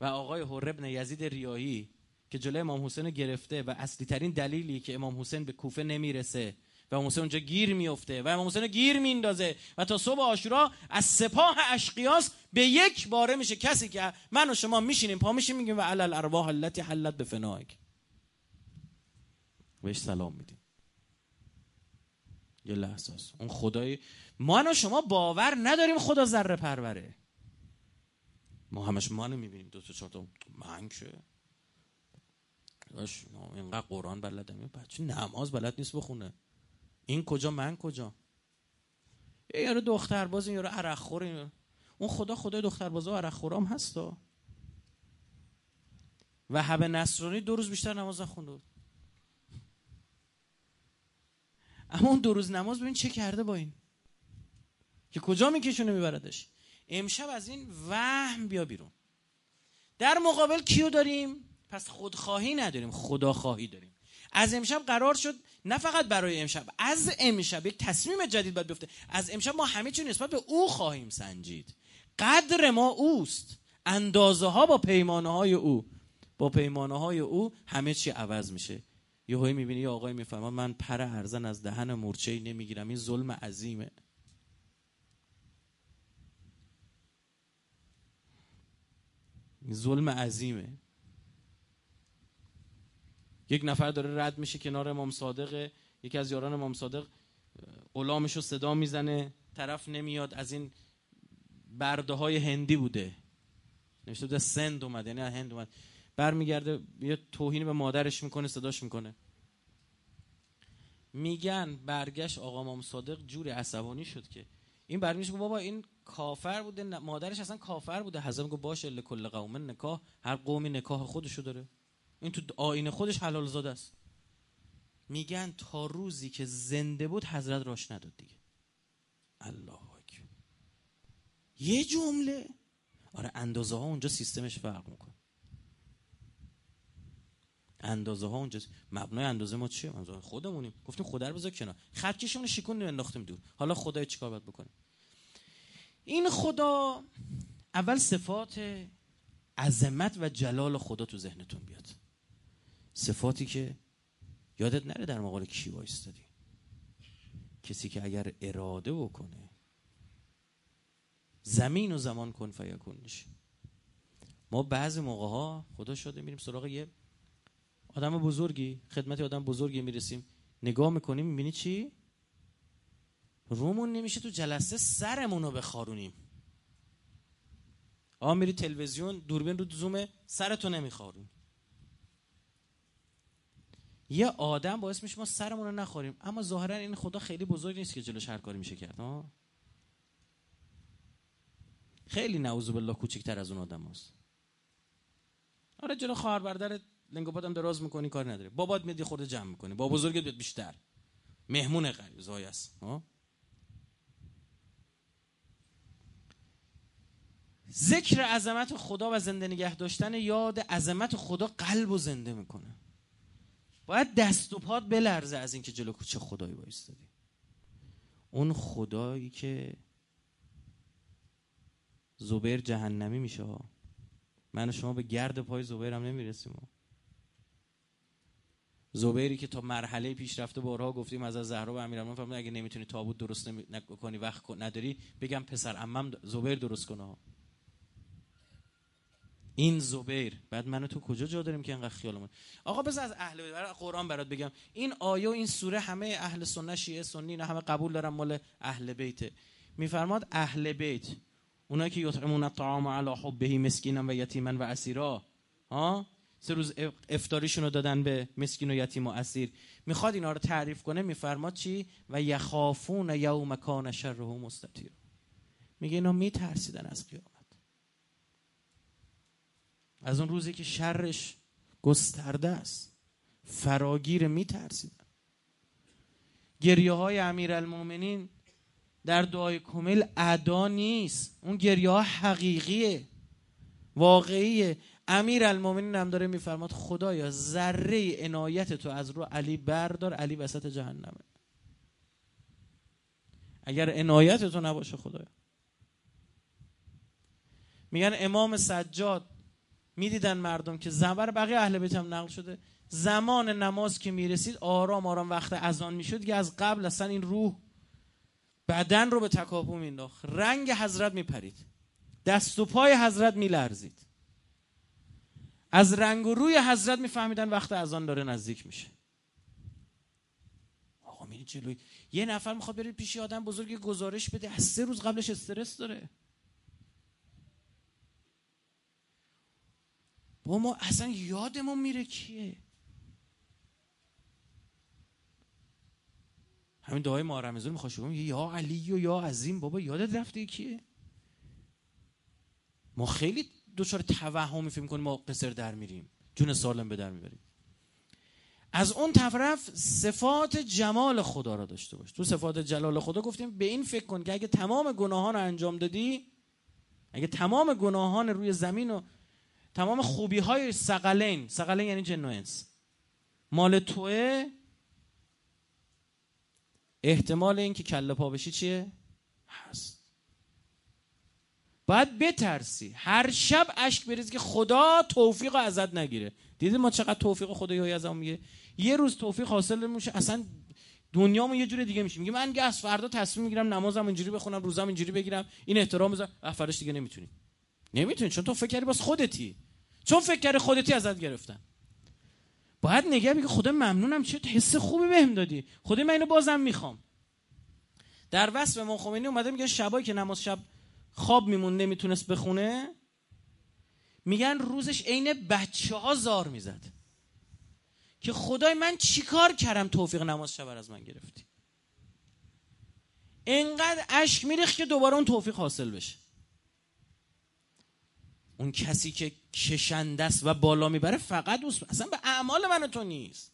و آقای حر ابن یزید ریایی که جلوی امام حسین گرفته و اصلی ترین دلیلی که امام حسین به کوفه نمی‌رسه و امام حسین اونجا گیر میفته و امام حسین گیر میندازه و تا صبح آشورا از سپاه اشقیاس به یک باره میشه کسی که من و شما میشینیم پا میشیم میگیم و علل ارواح التي حلت به فنایک بهش سلام میدیم. یه لحظه اون خدای ما و شما باور نداریم خدا ذره پروره. ما همش ما می‌بینیم. دو تا چهار تا من که اینقدر قرآن بلدم بچه نماز بلد نیست بخونه. این کجا؟ من کجا؟ یارو دختر باز این یارو عرق خور اون خدا خدای دختر باز و عرق خورام هست و حب نصرانی دو روز بیشتر نماز نخونده اما اون دو روز نماز ببین چه کرده با این؟ که کجا میکشونه میبردش؟ امشب از این وهم بیا بیرون. در مقابل کیو داریم؟ پس خودخواهی نداریم خداخواهی داریم. از امشب قرار شد نه فقط برای امشب از امشب یک تصمیم جدید باید بیفته. از امشب ما همه چی نسبت به او خواهیم سنجید. قدر ما اوست. اندازه ها با پیمانه های او با پیمانه های او همه چی عوض میشه. یه هایی می‌بینی یه آقای می‌فهمه من پر ارزن از دهن مورچه نمی‌گیرم این ظلم عظیمه. این ظلم عظیمه. یک نفر داره رد میشه کنار امام صادق یکی از یاران امام صادق غلامش رو صدا می‌زنه طرف نمیاد از این برده های هندی بوده. نوشته بوده سند اومد یعنی هند اومد. برمیگرده یه توهین به مادرش می‌کنه صداش می‌کنه. میگن برگشت آقا امام صادق جوری عصبانی شد که. این برمیش بابا این کافر بوده مادرش اصلا کافر بوده. حضرت میگه باشه لکل قوم نکاح هر قومی نکاح خودشو داره. این تو آینه خودش حلال زاده است. میگن تا روزی که زنده بود حضرت راش نداد دیگه. الله اکبر. یه جمله. آره اندازه ها اونجا سیستمش فرق می‌کنه. اندازه ها اونجا مبنای اندازه ما چیه؟ منظور خودمونیم. گفتیم خدا رو بذار کنار. خط کشمون شیکون انداختیم دور. حالا خدا چیکار باید بکنیم این خدا اول صفات عظمت و جلال خدا تو ذهنتون بیاد. صفاتی که یادت نره در مقابل کی وایستادی. کسی که اگر اراده بکنه زمین و زمان کن فیکون ما بعضی موقع ها خدا شده میریم سراغ یه آدم بزرگی خدمت آدم بزرگی می‌رسیم. نگاه می‌کنیم می‌بینی چی؟ رومون نمیشه تو جلسه سرمون رو بخارونیم. آ میری تلویزیون دوربین رو زومه سرتو نمیخارون. یه آدم باعث میشه ما سرمون رو نخوریم. اما ظاهرا این خدا خیلی بزرگ نیست که جلوش هر کاری میشه کرد ها خیلی نعوذ بالله کوچکتر از اون آدم هست. آره جلو خواهر لنگ و دراز می‌کنی کار نداره. بابات میدی خورده جمع می‌کنی با بزرگت بیاد بیشتر. مهمون غریب زای است. ها؟ ذکر عظمت خدا و زنده نگه داشتن یاد عظمت خدا قلب و زنده می‌کنه. باید دست و پات بلرزه از اینکه جلو چه خدایی وایستادی. اون خدایی که زبیر جهنمی میشه من و شما به گرد پای زبیر هم نمی‌رسیم زبیری که تا مرحله پیش رفته بارها گفتیم از زهرا و امیرالمومنین فرمود اگه نمی‌تونی تابوت درست نکنی وقت نداری بگم پسر عمم زبیر درست کنه این زبیر بعد منو تو کجا جا داریم که اینقدر خیالمون آقا بذار از اهل بیت قرآن برات بگم. این آیه و این سوره همه اهل سنت شیعه سنی نه همه قبول دارن مال اهل بیت میفرماد اهل بیت اونایی که یطعمون الطعام علی حبه مسکینا و یتیما و اسیرا. ها؟ سه روز افطاریشون رو دادن به مسکین و یتیم و اسیر. می‌خواد اینا رو تعریف کنه میفرماد چی؟ و یخافون یوم کان شره مستطیر. میگه اینا میترسیدن از قیامت. از اون روزی که شرش گسترده است فراگیر میترسیدن. گریه های امیر المومنین در دعای کمل ادا نیست. اون گریه ها حقیقیه واقعیه. امیر المومنین هم داره میفرماد خدایا ذره عنایت تو از رو علی بردار علی وسط جهنمه. اگر عنایت تو نباشه خدایا. میگن امام سجاد می‌دیدن مردم که زبر بقیه اهل بیت هم نقل شده زمان نماز که می‌رسید آرام آرام وقت اذان می‌شد که از قبل اصلا این روح بدن رو به تکاپو مینداخت رنگ حضرت میپرید. دست و پای حضرت میلرزید. از رنگ و روی حضرت میفهمیدن وقت اذان داره نزدیک میشه. آقا میری جلوی. یه نفر می‌خواد بره پیش آدم بزرگ گزارش بده. از سه روز قبلش استرس داره. با ما اصلا یادمون میره کیه. همین دعای ما رمضان می‌خواد یا علی و یا عظیم. بابا یادت رفته کیه؟ ما خیلی دچار توهمی فکر کنیم ما قصر در میریم. جون سالم به در می‌بریم. از اون طرف صفات جمال خدا را داشته باش. تو صفات جلال خدا گفتیم به این فکر کن که اگه تمام گناهان رو انجام دادی اگه تمام گناهان روی زمین رو تمام خوبی های سقلین سقلین یعنی جن و انس مال توه؟ احتمال اینکه کله پا بشی چیه؟ هست. باید بترسی. هر شب اشک بریزی که خدا توفیق ازت نگیره. دیدی ما چقدر توفیق خدایی از میگه؟ یه روز توفیق حاصل نمیشه. اصلا دنیامو یه جور دیگه میشه. میگه من از فردا تصمیم می‌گیرم نمازم اینجوری بخونم روزم اینجوری بگیرم. این احترام بذار. فرداش دیگه نمی‌تونی. نمی‌تونی. چون تو فکر کردی باز خودتی. چون فکر خودتی ازت گرفتن. باید نگه بگه خدا ممنونم چه حس خوبی بهم دادی. خدا من اینو بازم می‌خوام. در وصف امام خمینی اومده میگه شبایی که نماز شب خواب میمون نمی‌تونست بخونه. میگن روزش عین بچه ها زار می‌زد. که خدای من چیکار کردم توفیق نماز شب از من گرفتی؟ انقدر اشک میریخت که دوباره اون توفیق حاصل بشه. اون کسی که کشنده است و بالا می‌بره فقط اصلا به اعمال من تو نیست.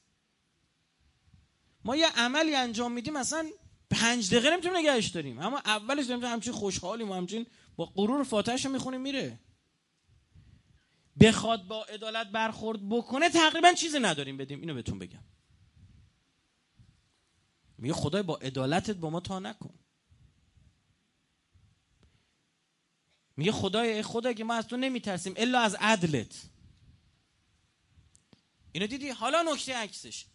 ما یه عملی انجام میدیم اصلا پنج دقیقه نمی‌تونیم نگهش داریم. اما اولش داریم همچین خوشحالیم و همچین با غرور فاتحش رو می‌خونیم میره. بخواد با عدالت برخورد بکنه تقریبا چیزی نداریم بدیم. اینو بهتون بگم. میگه خدای با عدالتت با ما تا نکن. میگه خدای خدای که ما از تو نمیترسیم الا از عدلت. اینو دیدی؟ حالا نکته عکسش.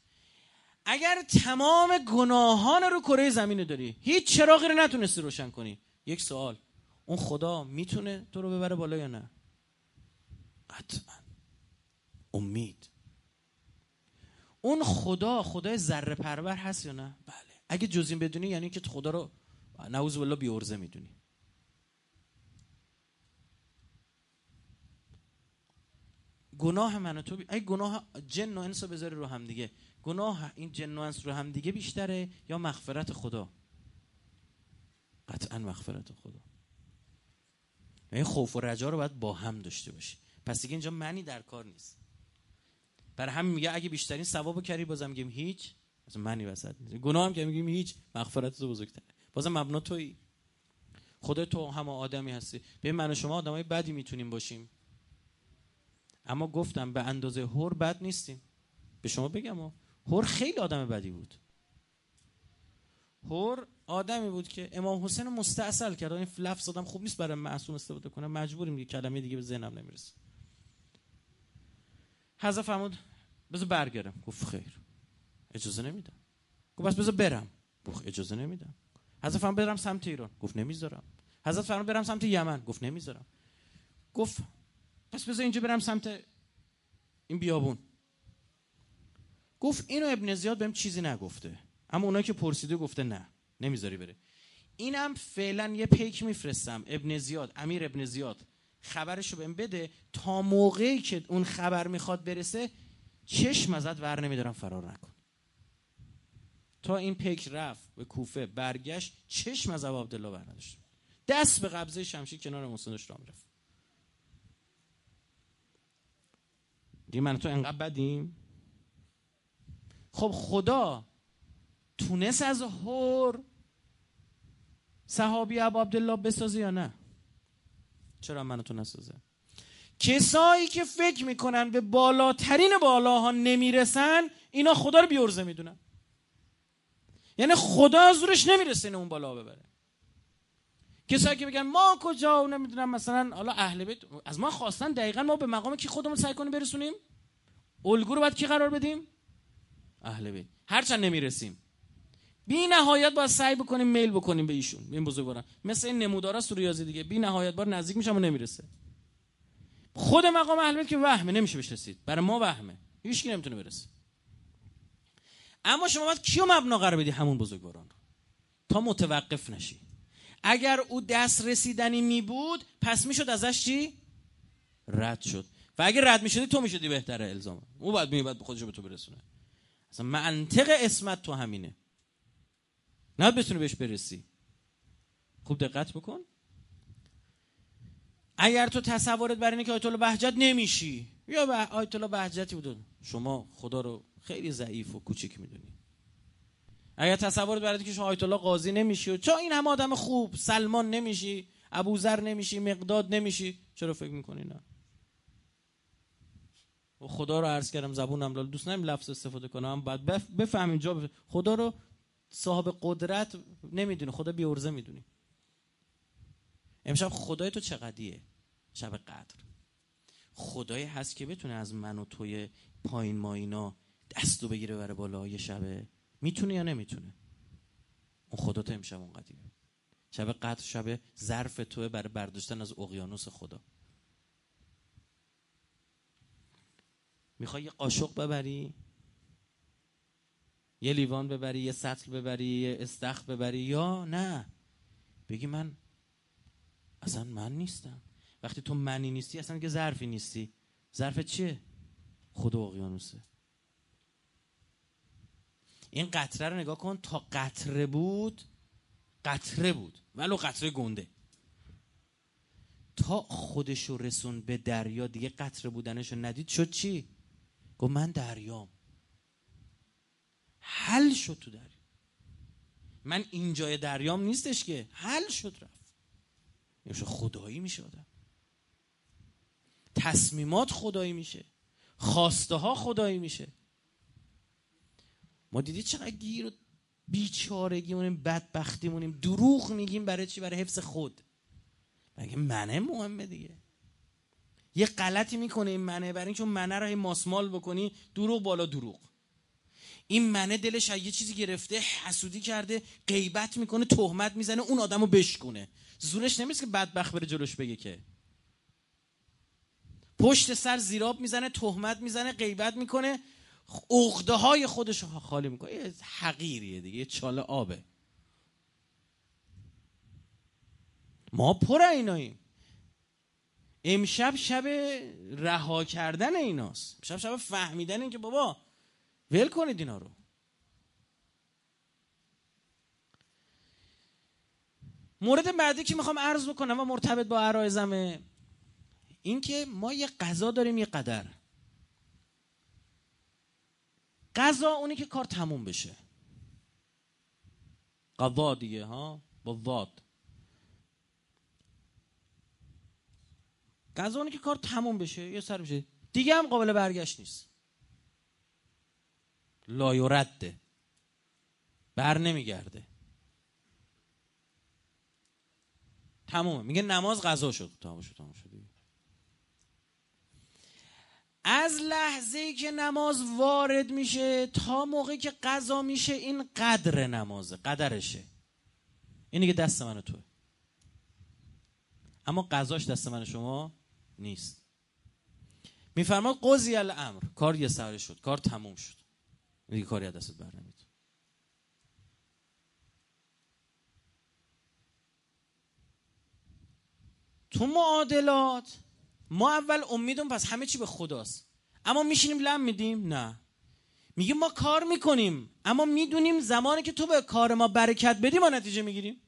اگر تمام گناهان رو کره زمین داری هیچ چراغی رو نتونستی روشن کنی. یک سوال اون خدا می‌تونه تو رو ببره بالا یا نه؟ قطعا. امید. اون خدا خدای ذره پرور هست یا نه؟ بله. اگه جزیم بدونی یعنی که خدا رو نعوذ بالله بی ارزه می‌دونی. گناه من تو بی... اگه گناه جن و انس رو بذاری رو هم دیگه. گناه این جن و انس رو هم دیگه بیشتره یا مغفرت خدا؟ قطعا مغفرت خدا. این خوف و رجا رو باید با هم داشته باشی. پس دیگه اینجا معنی در کار نیست. برای همین میگه اگه بیشترین ثوابو کردی بازم میگیم هیچ مثلا معنی وسط نیست. گناه هم که میگیم هیچ مغفرت تو بزرگتره. بازم مبنا تویی. خدا تو هم آدمی هستی. به من و شما آدمای بدی می‌تونیم باشیم. اما گفتم به اندازه هور بد نیستیم. به شما بگم هور خیلی آدم بدی بود. هور آدمی بود که امام حسین مستاصل کرد. این لفظ آدم خوب نیست برای معصوم استفاده کنه. مجبوریم که کلمه دیگه به ذهنم نمی‌رسه. حضرت فرمود بذار برگردم. گفت خیر. اجازه نمیدم. گفت بس بذار برم. گفت اجازه نمیدم. حضرت فرمود برم سمت ایران. گفت نمی‌ذارم. حضرت فرمود برم سمت یمن. گفت نمی‌ذارم. گفت پس بذار اینجا برم سمت این بیابون. گفت اینو ابن زیاد بهم چیزی نگفته. اما اونایی که پرسیده گفته نه. نمی‌ذاری بره. اینم فعلا یه پیک میفرستم. ابن زیاد امیر ابن زیاد. خبرشو بهم بده. تا موقعی که اون خبر می‌خواد برسه چشم ازت ور نمیدارم فرار نکن. تا این پیک رفت به کوفه برگشت چشم از ابو عبدالله بر نداشت دست به قبضه شمشیر کنار مسندش را می‌رفت. دیگه من تو انقدر بدیم؟ خب خدا تونست از هور صحابی ابو عبدالله بسازه یا نه؟ چرا منو تو نسازه؟ کسایی که فکر می‌کنن به بالاترین بالاها نمی‌رسن اینا خدا رو بیورزه می‌دونن. یعنی خدا زورش نمی‌رسه اون بالا ببره. کسایی که بگن ما کجا نمی‌دونم مثلا حالا اهل بیت از ما خواستن دقیقا ما به مقام کی خودمون سعی کنیم برسونیم؟ الگو رو باید کی قرار بدیم؟ اهل بیت. هرچند نمی‌رسیم. بی نهایت باید سعی بکنیم میل بکنیم به ایشون به این بزرگواران. مثل این نمودارا ریاضی دیگه بی نهایت بار نزدیک میشم و نمی‌رسه. خود مقام اهل بیت که وهمه نمیشه بهش رسید. برای ما وهمه. هیچ کی نمی‌تونه برسه. اما شما باید کیو مبنا قرار بدی همون بزرگواران تا متوقف نشی. اگر او دست رسیدنی می بود پس می‌شد ازش چی؟ رد شد. و اگر رد می‌شدی تو می‌شدی بهتره الزام او باید می باید خودشو به تو برسونه. اصلا منطق اسمت تو همینه. نه بتونی بهش برسی. خوب دقت بکن. اگر تو تصورت بر اینه که آیت الله بهجت نمیشی یا به آیت الله بهجتی بود شما خدا رو خیلی ضعیف و کوچیک می‌دونی. اگر تصورت برای که شما آیت الله قاضی نمیشی و چرا این هم آدم خوب سلمان نمیشی ابوذر نمیشی مقداد نمیشی چرا فکر می‌کنی نه؟ خدا رو عرض کردم زبونم لال. دوست نمیم لفظ استفاده کنم. بعد بفهمیم جا خدا رو صاحب قدرت نمی‌دونه خدا بیورزه می‌دونی. امشب خدای تو چقدیه؟ شب قدر. خدایی هست که بتونه از من و توی پایین ماینا دستو بگیره بره بالا یه شبه می‌تونه یا نمی‌تونه؟ اون خدا تو امشب اون قدیمه شب قدر شب ظرف توه برای برداشتن از اقیانوس خدا. می‌خوای یه قاشق ببری؟ یه لیوان ببری یه سطل ببری یه استخ ببری یا نه؟ بگی من اصلا من نیستم. وقتی تو منی نیستی اصلا که ظرفی نیستی. ظرف چیه؟ خدا اقیانوسه. این قطره رو نگاه کن تا قطره بود قطره بود. ولو قطره گنده. تا خودش رو رسون به دریا دیگه قطره بودنش رو ندید شد چی؟ گفت من دریام. حل شد تو دریا من اینجای دریام نیستش که. حل شد رفت. میشه خدایی میشه آدم. تصمیمات خدایی میشه. خواسته ها خدایی میشه. ما دیدی چقدر گیر و بیچارگی مونیم بدبختی مونیم دروغ میگیم برای چی؟ برای حفظ خود. مگه منه مهمه دیگه؟ یه غلطی می‌کنه این منه برای اینکه منه رو ماسمال بکنی دروغ بالا دروغ. این منه دلش یه چیزی گرفته حسودی کرده غیبت می‌کنه تهمت می‌زنه اون آدمو بشکونه. زورش نمیست که بدبخت بره جلوش بگه که. پشت سر زیراب می‌زنه تهمت می‌زنه غیبت می‌کنه. عقده های خودش رو خالی می‌کنه. یه حقیریه دیگه یه چاله آبه. ما پر ایناییم. امشب شب رها کردن ایناست. امشب شب فهمیدن این که بابا ول کنید اینا رو. مورد بعدی که می‌خوام عرض بکنم و مرتبط با عرایزمه این که ما یه قضا داریم یه قدر. قضا اونی که کار تموم بشه. قضا دیگه ها؟ با واد قضا که کار تموم بشه یه سر بشه دیگه هم قابل برگشت نیست. لایورده بر نمیگرده. تمومه. میگه نماز قضا شد. تمام شد تمام شد. از لحظه ای که نماز وارد میشه تا موقعی که قضا میشه این قدر نمازه قدرشه. اینی که دست من توه. اما قضاش دست من شما نیست. میفرماد قضی الامر. کار یه سره شد. کار تموم شد. دیگه کاری از دستت بر نمید تو معادلات ما اول امیدم پس همه چی به خداست. اما میشینیم لم میدیم؟ نه. میگیم ما کار می‌کنیم اما می‌دونیم زمانی که تو به کار ما برکت بدی ما نتیجه می‌گیریم.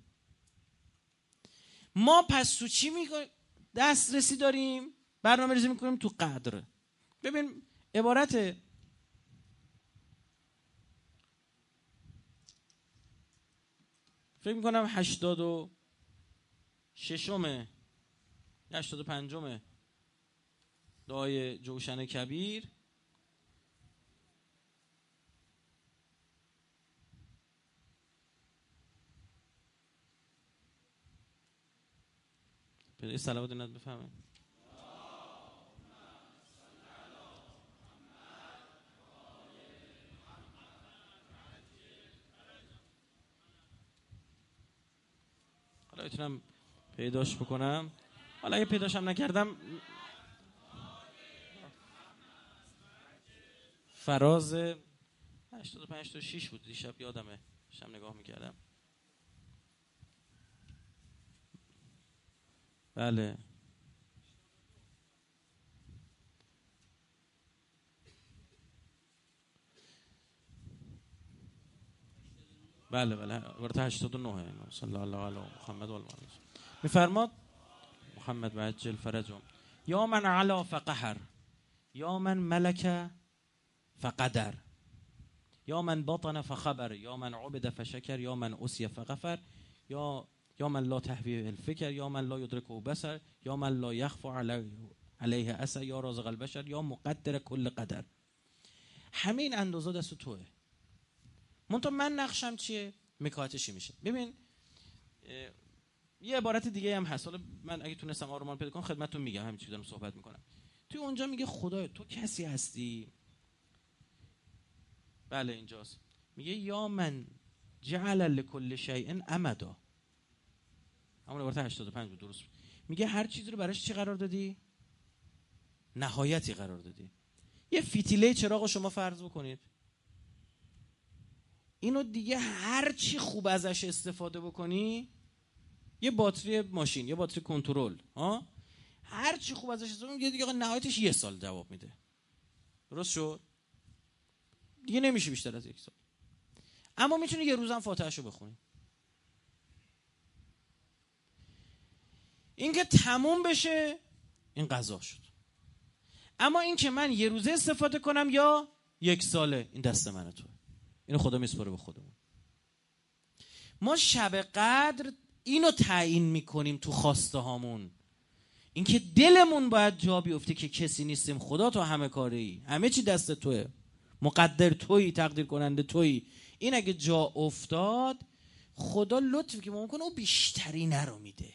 ما پس تو چی می‌کنیم دسترسی داریم برنامه ریزی می‌کنیم تو قدر. ببین عبارت فکر می‌کنم هشتاد و ششمه هشتاد و پنجمه دعای جوشن کبیر. پدر سلامت ند بفهمه حالا می‌تونم پیداش بکنم. حالا اگه پیداشم نکردم فراز 85 تا 6 بود. دیشب یادمه. شم نگاه می‌کردم. بله بله. بله ورد 89 صلی الله علی محمد و آله میفرماد؟ محمد عجل فرجم یا من علا فقهر. یا من ملک فقدر. یا من بطن فخبر. یا من عبد فشکر. یا من اسی فغفر. یا یا من لا تحوی الفکر یا من لا یدرک بسر یا من لا علی علیه اسا یا رازق البشر یا مقدر کل قدر. همه این اندازه دست توه. منتها من نقشم چیه؟ مکاتشی میشه؟ ببین یه عبارت دیگه هم هست. حالا من اگه تونستم آرمان پیدا کنم خدمتتون میگم همین دارم صحبت می‌کنم. توی اونجا میگه خدای تو کسی هستی؟ بله اینجاست. میگه یا من جعل لکل شیء امدا. همون عبارت 85 بود درست. میگه هر چیزی رو براش چی قرار دادی؟ نهایتی قرار دادی. یه فیتیله چراغ شما فرض بکنید. اینو دیگه هر چی خوب ازش استفاده بکنی یه باتری ماشین یه باتری کنترل ها؟ هر چی خوب ازش استفاده میگه دیگه نهایتش یه سال جواب میده. درست شد؟ دیگه نمیشه بیشتر از یک سال. اما می‌تونی یه روزم فاتحه رو بخونی. اینکه تموم بشه این قضا شد. اما اینکه من یه روزه استفاده کنم یا یک ساله این دست من تو اینو خدا میسپره به خودمون. ما شب قدر اینو تعیین می‌کنیم تو خواسته هامون اینکه دلمون باید جا بیفته که کسی نیستیم. خدا تو همه کاره ای همه چی دست توه. مقدر تویی تقدیر کننده تویی. این اگه جا افتاد خدا لطفی که ممکنه او بیشتری نرو میده.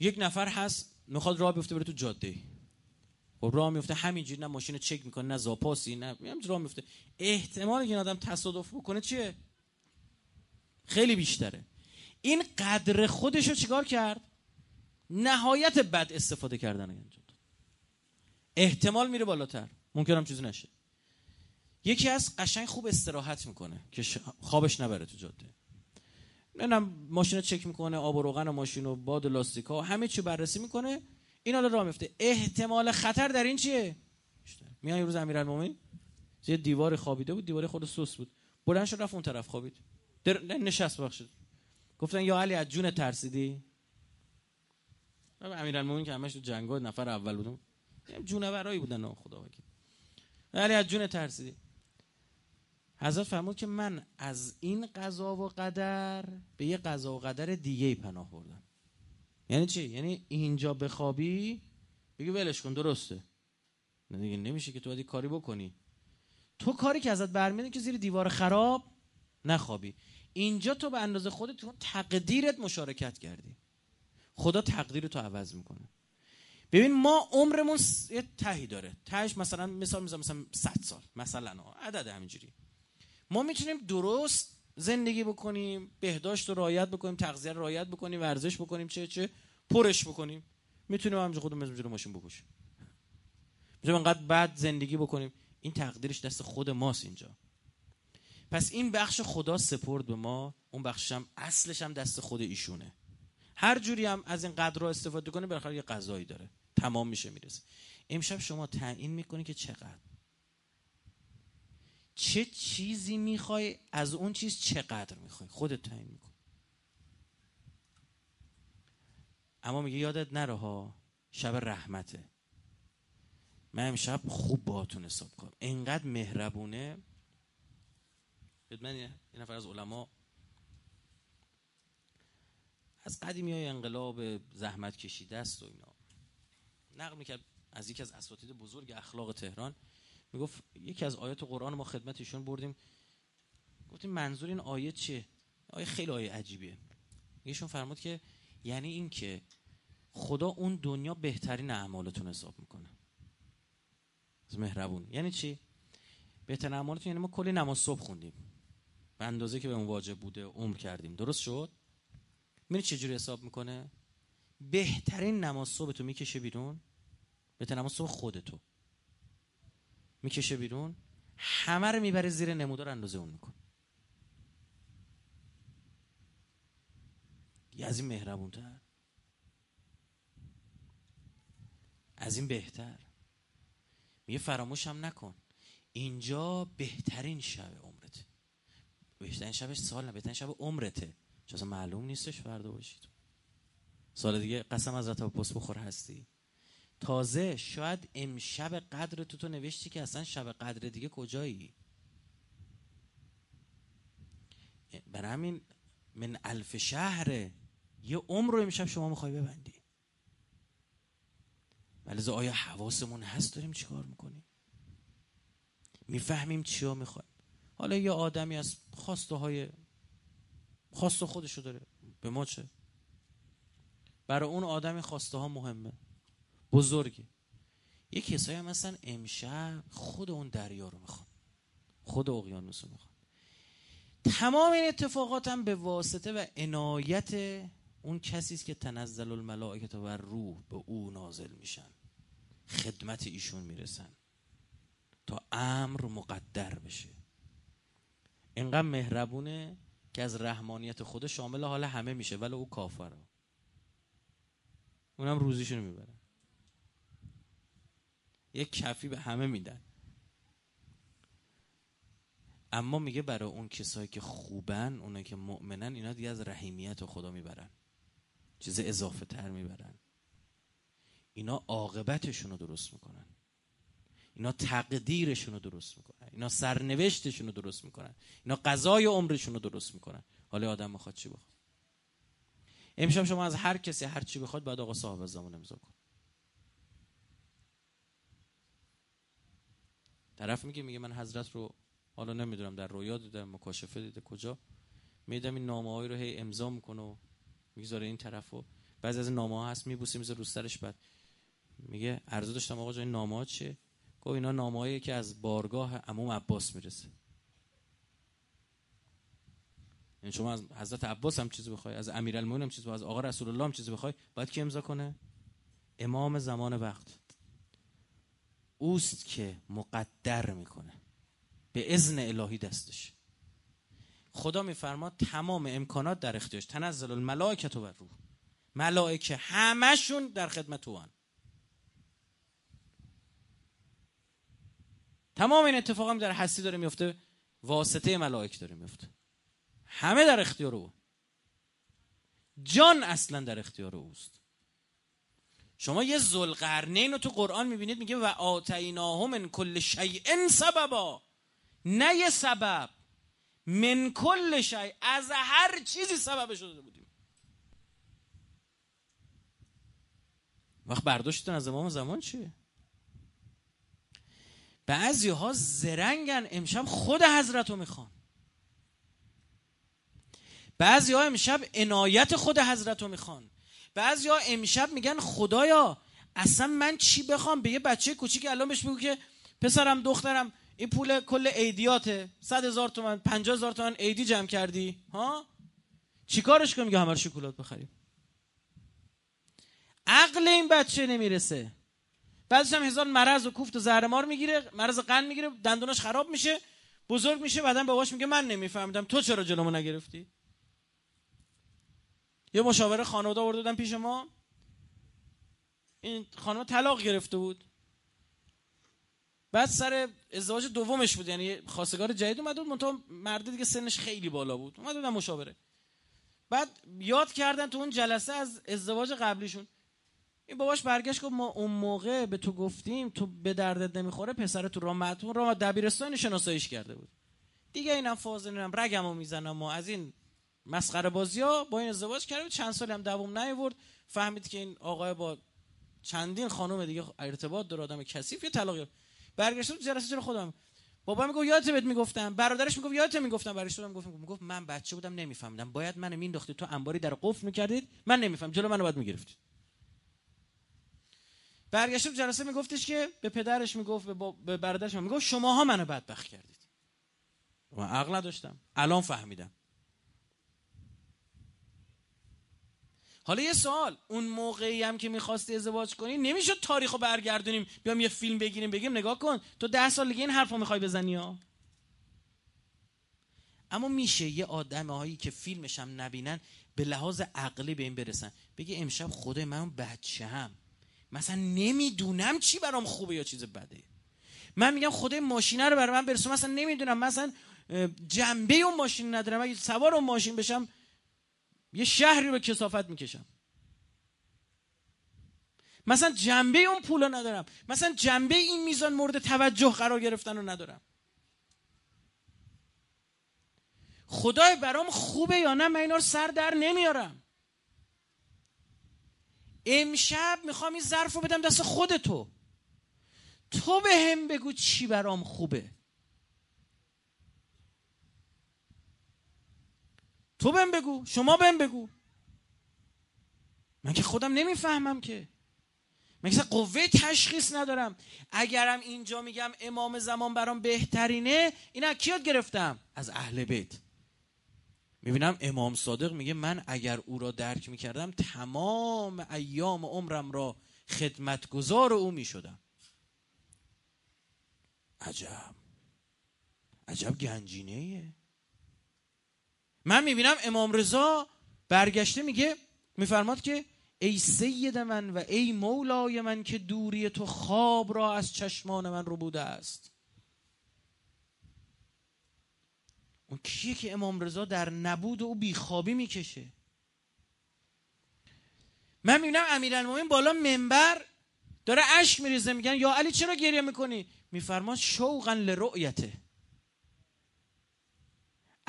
یک نفر هست می‌خواد راه بیفته بره تو جاده. خب راه میفته همینجوری نه ماشین چک می‌کنه نه زاپاسی نه همینجوری راه میفته. احتمال که این آدم تصادف بکنه چیه؟ خیلی بیشتره. این قدر خودش رو چیکار کرد؟ نهایت بد استفاده کردن انجام احتمال میره بالاتر. ممکن هم چیزی نشه. یکی از قشنگ خوب استراحت می‌کنه که خوابش نبره تو جاده. نه ماشین چک می‌کنه آب و روغن و ماشین و باد و لاستیکا و همه چی بررسی می‌کنه. این حالا راه میفته احتمال خطر در این چیه؟ میان یه روز امیرالمومنین یه دیوار خوابیده بود دیوار خود سوس بود. بلند شد رفت اون طرف خوابید. در نشست بخشید. گفتن یا علی از جون ترسیدی؟ امیرالمومنین که همش تو جنگا نفر اول بودن. جونورایی بودن خدا وکیل ولی از جون ترسیدی. حضرت فرمود که من از این قضا و قدر به یه قضا و قدر دیگه پناه بردم. یعنی چی؟ یعنی اینجا بخوابی بگی ولش کن درسته. نه دیگه نمیشه که تو باید کاری بکنی. تو کاری که ازت برمیاد که زیر دیوار خراب نخوابی. اینجا تو به اندازه خودت تو تقدیرت مشارکت کردی. خدا تقدیر تو عوض می‌کنه. ببین ما عمرمون یه تهی داره. تهش مثلا مثال می‌زنم مثلا 100 سال مثلا عدد همینجوری. ما می‌تونیم درست زندگی بکنیم بهداشت رو رعایت بکنیم تغذیه رو رعایت بکنیم ورزش بکنیم چه چه پرش بکنیم. می‌تونیم همینجوری خودمون مثل ماشین بکشیم. می‌تونیم انقدر بد زندگی بکنیم. این تقدیرش دست خود ماست اینجا. پس این بخش خدا سپرد به ما اون بخشش هم اصلش هم دست خود ایشونه. هر جوری هم از این قدر رو استفاده کنه بالاخره یه قضایی داره. تمام میشه می‌رسه. امشب شما تعیین می‌کنی که چقدر؟ چه چیزی می‌خوای؟ از اون چیز چقدر می‌خوای؟ خودت تعیین میکن اما میگه یادت نره ها شب رحمته. من امشب خوب باهاتون حساب کنم. انقدر مهربونه. من یه نفر از علما از قدیمی های انقلاب زحمت کشیده است و اینا. نقل می‌کرد از یکی از اساتید بزرگ اخلاق تهران. می‌گفت یکی از آیات قرآن ما خدمت ایشون بردیم. گفتیم منظور این آیه چیه؟ آیه خیلی آیه عجیبیه. ایشون فرمود که یعنی این که خدا اون دنیا بهترین اعمالتون حساب می‌کنه. از مهربون. یعنی چی؟ بهترین اعمالتون یعنی ما کلی نماز صبح خوندیم. به اندازه که به اون واجب بوده عمر کردیم. درست شد؟ میری چجوری حساب می‌کنه؟ بهترین نماز صبح تو می‌کشه بیرون. بهترین نماز صبح خودتو. می‌کشه بیرون همه رو می‌بره زیر نمودار اندازه اون میکن یه از این مهربون تر از این بهتر. میگه هم نکن. اینجا بهترین شب عمرته بهترین شبش سال نه بهترین شب عمرته. چون معلوم نیستش فردا باشید. سال دیگه قسم از رتا پست بخور هستی. تازه شاید امشب قدر تو تو نوشتی که اصلا شب قدر دیگه کجایی؟ برای همین من الف شهره یه عمر رو امشب شما می‌خوای ببندی. ولی آیا حواسمون هست داریم چیکار می‌کنیم؟ می‌فهمیم چیا می‌خوایم. حالا یه آدمی از خواسته های خواسته خودشو داره. به ما چه؟ برای اون آدمی خواسته ها مهمه. بزرگه. یه کسایی هم مثلا امشب خود اون دریا رو می‌خوان. خود اقیانوس رو می‌خوان. تمام این اتفاقات هم به واسطه و عنایت اون کسی است که تنزل الملائکه و روح به او نازل میشن. خدمت ایشون می‌رسن. تا امر مقدر بشه. اینقدر مهربونه که از رحمانیت خود شامل حال همه میشه ولی او کافره. اونم روزیشونو می‌بره. یک کفی به همه میدن. اما میگه برای اون کسایی که خوبن اونایی که مؤمنن اینا دیگه از رحیمیت خدا می‌برن. چیز اضافه تر می‌برن. اینا عاقبتشون رو درست می‌کنن. اینا تقدیرشون رو درست می‌کنن. اینا سرنوشتشون رو درست می‌کنن. اینا قضای عمرشون رو درست می‌کنن. حالا آدم می‌خواد چی بخواد. امشب شما از هر کسی هر چی بخواد باید آقا صاحب زمان امضا کن. طرف میگه میگه من حضرت رو حالا نمی‌دونم در رویا دیدم مکاشفه دیده کجا؟ میدم این نامه رو هی امضا می‌کنه و می‌گذاره این طرفو بعضی از نامه ها هست میبوسه می‌ذاره رو سرش بعد. میگه عرضه داشتم آقا جای نامه ها چیه؟ گفت اینا نامه که از بارگاه عموم عباس می‌رسه. یعنی شما از حضرت عباس هم چیزی بخوای از امیرالمومنین هم چیزی بخوای از آقا رسول الله هم چیزی بخوای باید کی امضا کنه؟ امام زمان وقت. اوست که مقدر می‌کنه. به اذن الهی دستش. خدا میفرما تمام امکانات در اختیارش. تنزل الملائکه و روح ملائکه همشون در خدمت او تمام این اتفاق هم در هستی داره میفته واسطه ملائک داره میفته همه در اختیار او. جان اصلا در اختیار اوست. شما یه زلقرنین رو تو قرآن می‌بینید میگه و آتیناه من کل شیء سببا. نه یه سبب. من کل شیء. از هر چیزی سبب شده بودیم. وقت برداشتتون از امام زمان چیه؟ بعضی ها زرنگن. امشب خود حضرت رو می‌خوان. بعضی ها امشب عنایت خود حضرت رو می‌خوان. بعضی ها امشب میگن خدایا اصلا من چی بخوام؟ به یه بچه کوچیک الان بهش بگو که پسرم دخترم این پول کل ایدیاته صد هزار تومن پنجاه هزار تومن ایدی جمع کردی ها؟ چیکارش کنم میگه همه شکلات بخریم؟ عقل این بچه نمی‌رسه. بعدش هم هزار مرض و کوفت و زهرمار می‌گیره مرض قند می‌گیره دندوناش خراب میشه بزرگ میشه بعدا باباش میگه من نمیفهمیدم تو چرا جلومو نگرفتی؟ یه مشاوره خانواده آورده پیش ما. این خانم طلاق گرفته بود. بعد سر ازدواج دومش بود. یعنی خواستگار جدید اومد بود مرد دیگه سنش خیلی بالا بود. اومد بودن مشاوره. بعد یاد کردن تو اون جلسه از ازدواج قبلیشون. این باباش برگشت گفت ما اون موقع به تو گفتیم تو به دردت نمی‌خوره پسر تو رامتون را دبیرستان شناساییش کرده بود. دیگه اینم فاز نمی‌دونم رگمو می‌زنم و از این مسخره بازی ها با این ازدواج کرده چند سالی هم دوام نیورد فهمید که این آقای با چندین خانم دیگه ارتباط داره آدم کثیف یه طلاق برگشت تو جلسه چرا خودم. بابا میگه یادت بهت می‌گفتم. برادرش می‌گفت یادت می‌گفتم. برای شدم گفت می‌گفت من بچه بودم نمیفهمیدم. باید منو مینداختی تو انباری در قفل می‌کردید. من نمیفهم جلو منو باید می‌گرفتید. برگشت تو جلسه میگفتش که به پدرش می‌گفت به, به برادرش می‌گفت شماها منو بدبخت کردید. من عقل نداشتم. الان فهمیدم. حالا یه سوال اون موقعی هم که می‌خواستی ازدواج کنی نمی‌شد تاریخو برگردونیم بیام یه فیلم بگیریم بگیم نگاه کن تو ده سال دیگه این حرفو می‌خوای بزنی ها؟ اما میشه یه آدم هایی که فیلمش هم نبینن به لحاظ عقلی به این برسن. بگی امشب خدای من بچه هم. مثلا نمی‌دونم چی برام خوبه یا چیز بده. من میگم خدای ماشینه رو برای من برسون. مثلا نمی‌دونم مثلا جنبه اون ماشین ندارم. اگه سوار اون ماشین بشم یه شهری رو کسافت می‌کشم. مثلا جنبه اون پولا ندارم. مثلا جنبه این میزان مورد توجه قرار گرفتن رو ندارم. خدای برام خوبه یا نه؟ من اینا سر در نمیارم. امشب می‌خوام این ظرف رو بدم دست خودتو. تو به هم بگو چی برام خوبه. تو بهم بگو شما بهم بگو. من که خودم نمی‌فهمم که. من که قوه تشخیص ندارم. اگرم اینجا میگم امام زمان برام بهترینه این از کیات گرفتم؟ از اهل بیت. می‌بینم امام صادق میگه من اگر او را درک می‌کردم تمام ایام عمرم را خدمتگزار او می‌شدم. عجب. عجب گنجینه من می‌بینم امام رضا برگشته میگه میفرماد که ای سید من و ای مولای من که دوری تو خواب را از چشمان من رو بوده است. اون کیه که امام رضا در نبود او بیخوابی می‌کشه؟ من می‌بینم امیرالمومنین بالا منبر داره اشک میریزه میگن یا علی چرا گریه می‌کنی؟ میفرماد شوقا لرؤیته.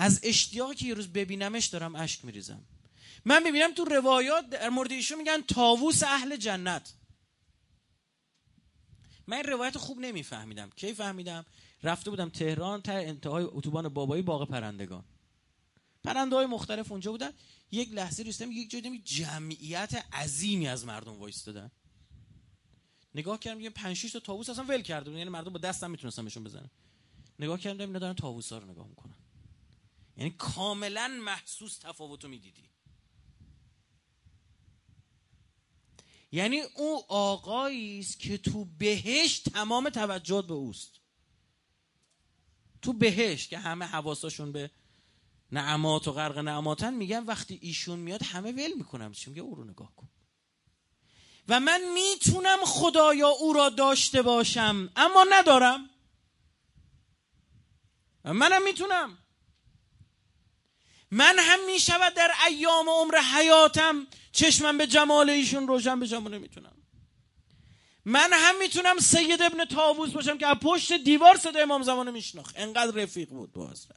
از اشتیاقی که یه روز ببینمش دارم اشک میریزم. من می‌بینم تو روایات در مورد ایشون میگن تاووس اهل جنت. من این روایت خوب نمیفهمیدم. کی فهمیدم؟ رفته بودم تهران تا انتهای اتوبان بابایی باغ پرندگان. پرنده های مختلف اونجا بودن. یک لحظه رسیدم یک جایی جمعیت عظیمی از مردم وایستادن. نگاه کردم یه 5 تا تاووس اصلا ول کرده یعنی مردم با دستم می‌تونستن بهشون بزنن. نگاه کردم اینا دارن تاووسا رو نگاه می‌کنن. یعنی کاملا محسوس تفاوتو می‌دیدی. یعنی او آقایی است که تو بهشت تمام توجهات به اوست. تو بهشت که همه حواساشون به نعمات و غرق نعماتن میگن وقتی ایشون میاد همه ول می‌کنم چی میگه او رو نگاه کن. و من می‌تونم خدایا او را داشته باشم اما ندارم. منم می‌تونم. من هم می‌شود در ایام عمر حیاتم. چشمم به جمال ایشون روشن بشم و نمی‌تونم. من هم می‌تونم سید ابن تاووس باشم که از پشت دیوار صدا امام زمان میشناخت. انقدر رفیق بود با حضرت.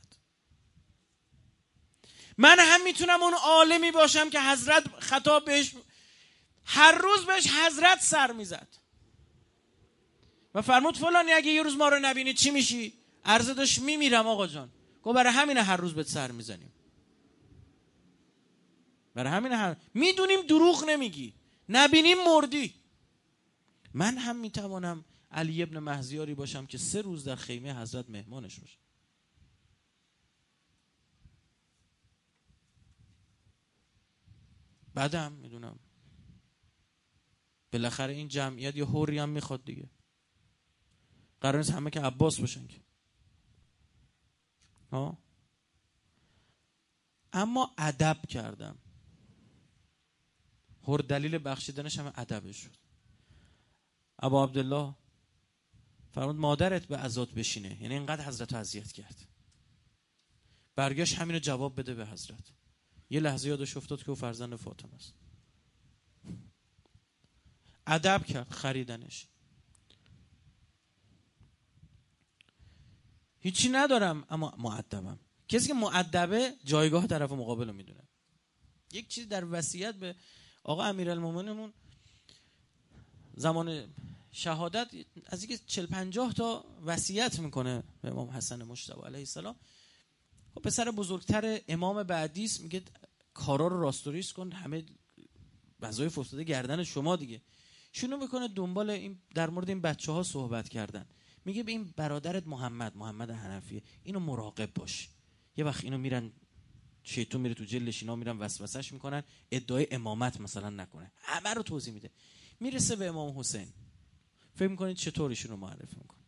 من هم می‌تونم اون عالمی باشم که حضرت خطاب بهش هر روز بهش حضرت سر می‌زد. و فرمود فلانی اگه یه روز ما رو نبینی چی میشی؟ عرضه داشت میمیرم آقا جان. گو برای همینه هر روز بهت سر می‌زنیم. برای همین هر می‌دونیم دروغ نمیگی. نبینیم مردی. من هم می‌توانم علی ابن محزیاری باشم که سه روز در خیمه حضرت مهمانش باشم بعدم می‌دونم. بالاخره این جمعیت یه حوری هم می‌خواد دیگه. قرار نیست همه که عباس باشن که. ها اما ادب کردم. هر دلیل بخشیدنش هم ادبش شد. ابا عبدالله فرمود مادرت به ازاد بشینه. یعنی اینقدر حضرت رو اذیت کرد. برگشت همینو جواب بده به حضرت. یه لحظه یادش افتاد که او فرزند فاطمه است. ادب کرد خریدنش. هیچی ندارم اما معدبم کسی که معدبه جایگاه طرف مقابل رو می‌دونه. یک چیز در وصیت به آقا امیرالمومنینمون زمان شهادت از اینکه 40 50 تا وصیت می‌کنه به امام حسن مجتبی علیه السلام خب پسر بزرگتر امام بعدی میگه کارا رو راستوریس کن همه وظایف افتاده گردن شما دیگه. شونو می‌کنه دنبال این در مورد این بچه ها صحبت کردن. میگه به این برادرت محمد محمد حنفیه اینو مراقب باش. یه وقت اینو میرن شیطون میره تو جلش اینا میرن وسوسش می‌کنن. ادعای امامت مثلا نکنه. همه رو توضیح میده. می‌رسه به امام حسین. فکر می‌کنید چطور ایشون رو معرفی می‌کنه؟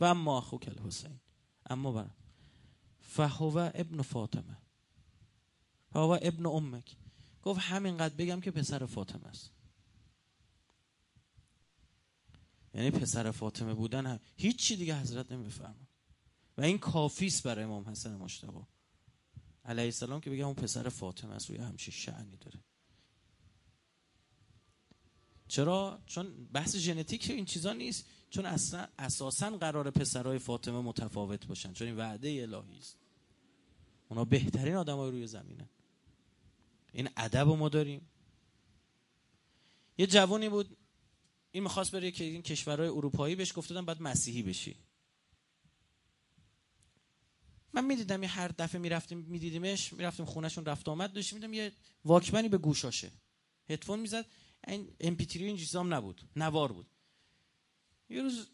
و اما اخوک الحسین. اما برم فهو ابن فاطمه. فهو ابن امک. گفت همینقدر بگم که پسر فاطمه است. یعنی پسر فاطمه بودن هم هیچی دیگه حضرت نمی‌فهمه و این کافیست برای امام حسن مشتبه. علیه السلام که بگم اون پسر فاطمه است و همچین شعنی داره. چرا؟ چون بحث ژنتیک این چیزا نیست چون اصلا اساسا قرار پسرای فاطمه متفاوت باشن چون این وعده الهی است. اونا بهترین آدمای روی زمینن. این ادب ما داریم. یه جوانی بود این می‌خواست بره که این کشورهای اروپایی بهش گفتادن باید مسیحی بشی. من می‌دیدم یه هر دفعه می‌رفتیم میدیدیمش می‌رفتیم خونهشون رفت آمد داشتیم میدم یه واکمنی به گوشاشه هدفون می‌زد. این ام پی این چیزام نبود نوار بود. یه روز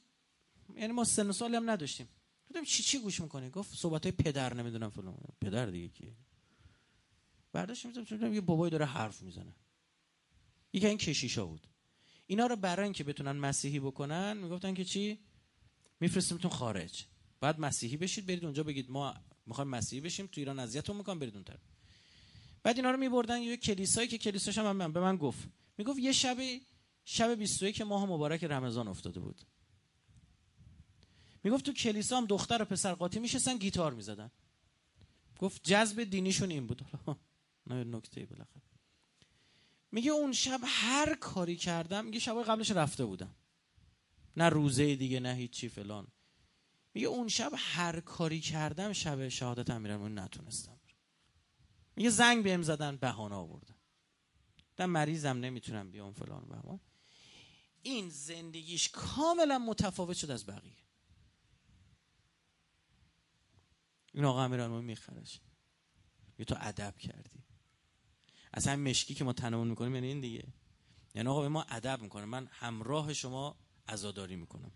یعنی ما سن سالی هم نداشتیم. گفتم چی چی گوش می‌کنه گفت صحبت های پدر نمی‌دونم فلان. پدر دیگه کیه؟ برداشت می‌زدم یه بابایی داره حرف می‌زنه. یکی این کشیشا بود. اینا رو برای اینکه بتونن مسیحی بکنن می‌گفتن که چی؟ میفرستیمتون خارج. بعد مسیحی بشید برید اونجا بگید ما می‌خوایم مسیحی بشیم تو ایران اذیتتون می‌کنم برید اونتر. بعد اینا رو میبردن یه کلیسایی که کلیساش هم من به من گفت. می‌گفت یه شب شب 21 ماه مبارک رمضان افتاده بود. می‌گفت تو کلیسا هم دختر و پسر قاطی میشستن گیتار می‌زدن. گفت جذب دینیشون این بود. نه نکته بالاخره. میگه اون شب هر کاری کردم میگه شب قبلش رفته بودم. نه روزه دیگه نه هیچی فلان. میگه اون شب هر کاری کردم شب شهادت امیرالمومنین نتونستم. میگه زنگ بهم زدن بهانه آوردن. من مریضم نمی‌تونم بیام فلان و این زندگیش کاملا متفاوت شد از بقیه. این آقا امیرالمومنین میخرش. یه تو ادب کردی. اصلا مشکی که ما تنمون می‌کنیم یعنی این دیگه. یعنی آقا به ما ادب می‌کنه. من همراه شما عزاداری می‌کنم.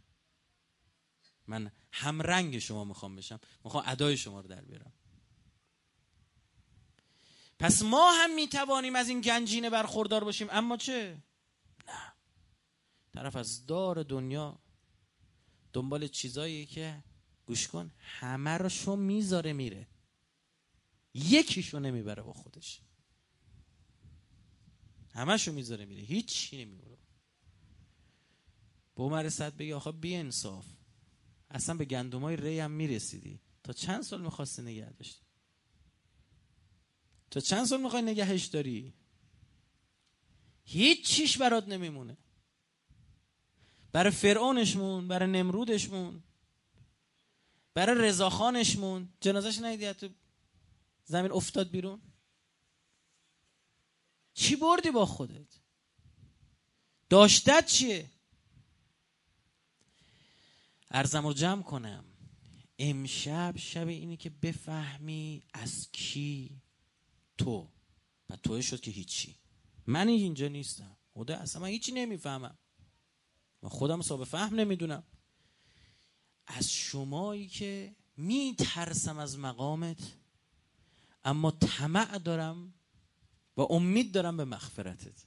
من همرنگ شما می‌خوام بشم. می‌خوام ادای شما رو در بیارم. پس ما هم می‌توانیم از این گنجینه برخوردار باشیم. اما چه؟ نه. طرف از دار دنیا دنبال چیزایی که گوش کن همه رو شو می‌ذاره میره. یکیشو نمی‌بره با خودش. همشو می‌ذاره میره. هیچی نمی‌بره. به عمر صد بگی آخه بی انصاف اصلا به گندمای ری هم می‌رسیدی. تا چند سال می‌خواستی نگه داشتی؟ تا چند سال می‌خوای نگهش داری؟ هیچ چیش برات نمیمونه. برای فرعونشمون برای نمرودشمون برای رضاخانشمون جنازش ندیدی تو زمین افتاد بیرون؟ چی بردی با خودت؟ داشتت چیه؟ ارزم رو جمع کنم. امشب شب اینی که بفهمی از کی تو. و توی شد که هیچی. من اینجا نیستم. خدا اصلا من هیچی نمی‌فهمم. من خودم صاحب فهم نمی‌دونم. از شمایی که میترسم از مقامت اما طمع دارم و امید دارم به مغفرتت.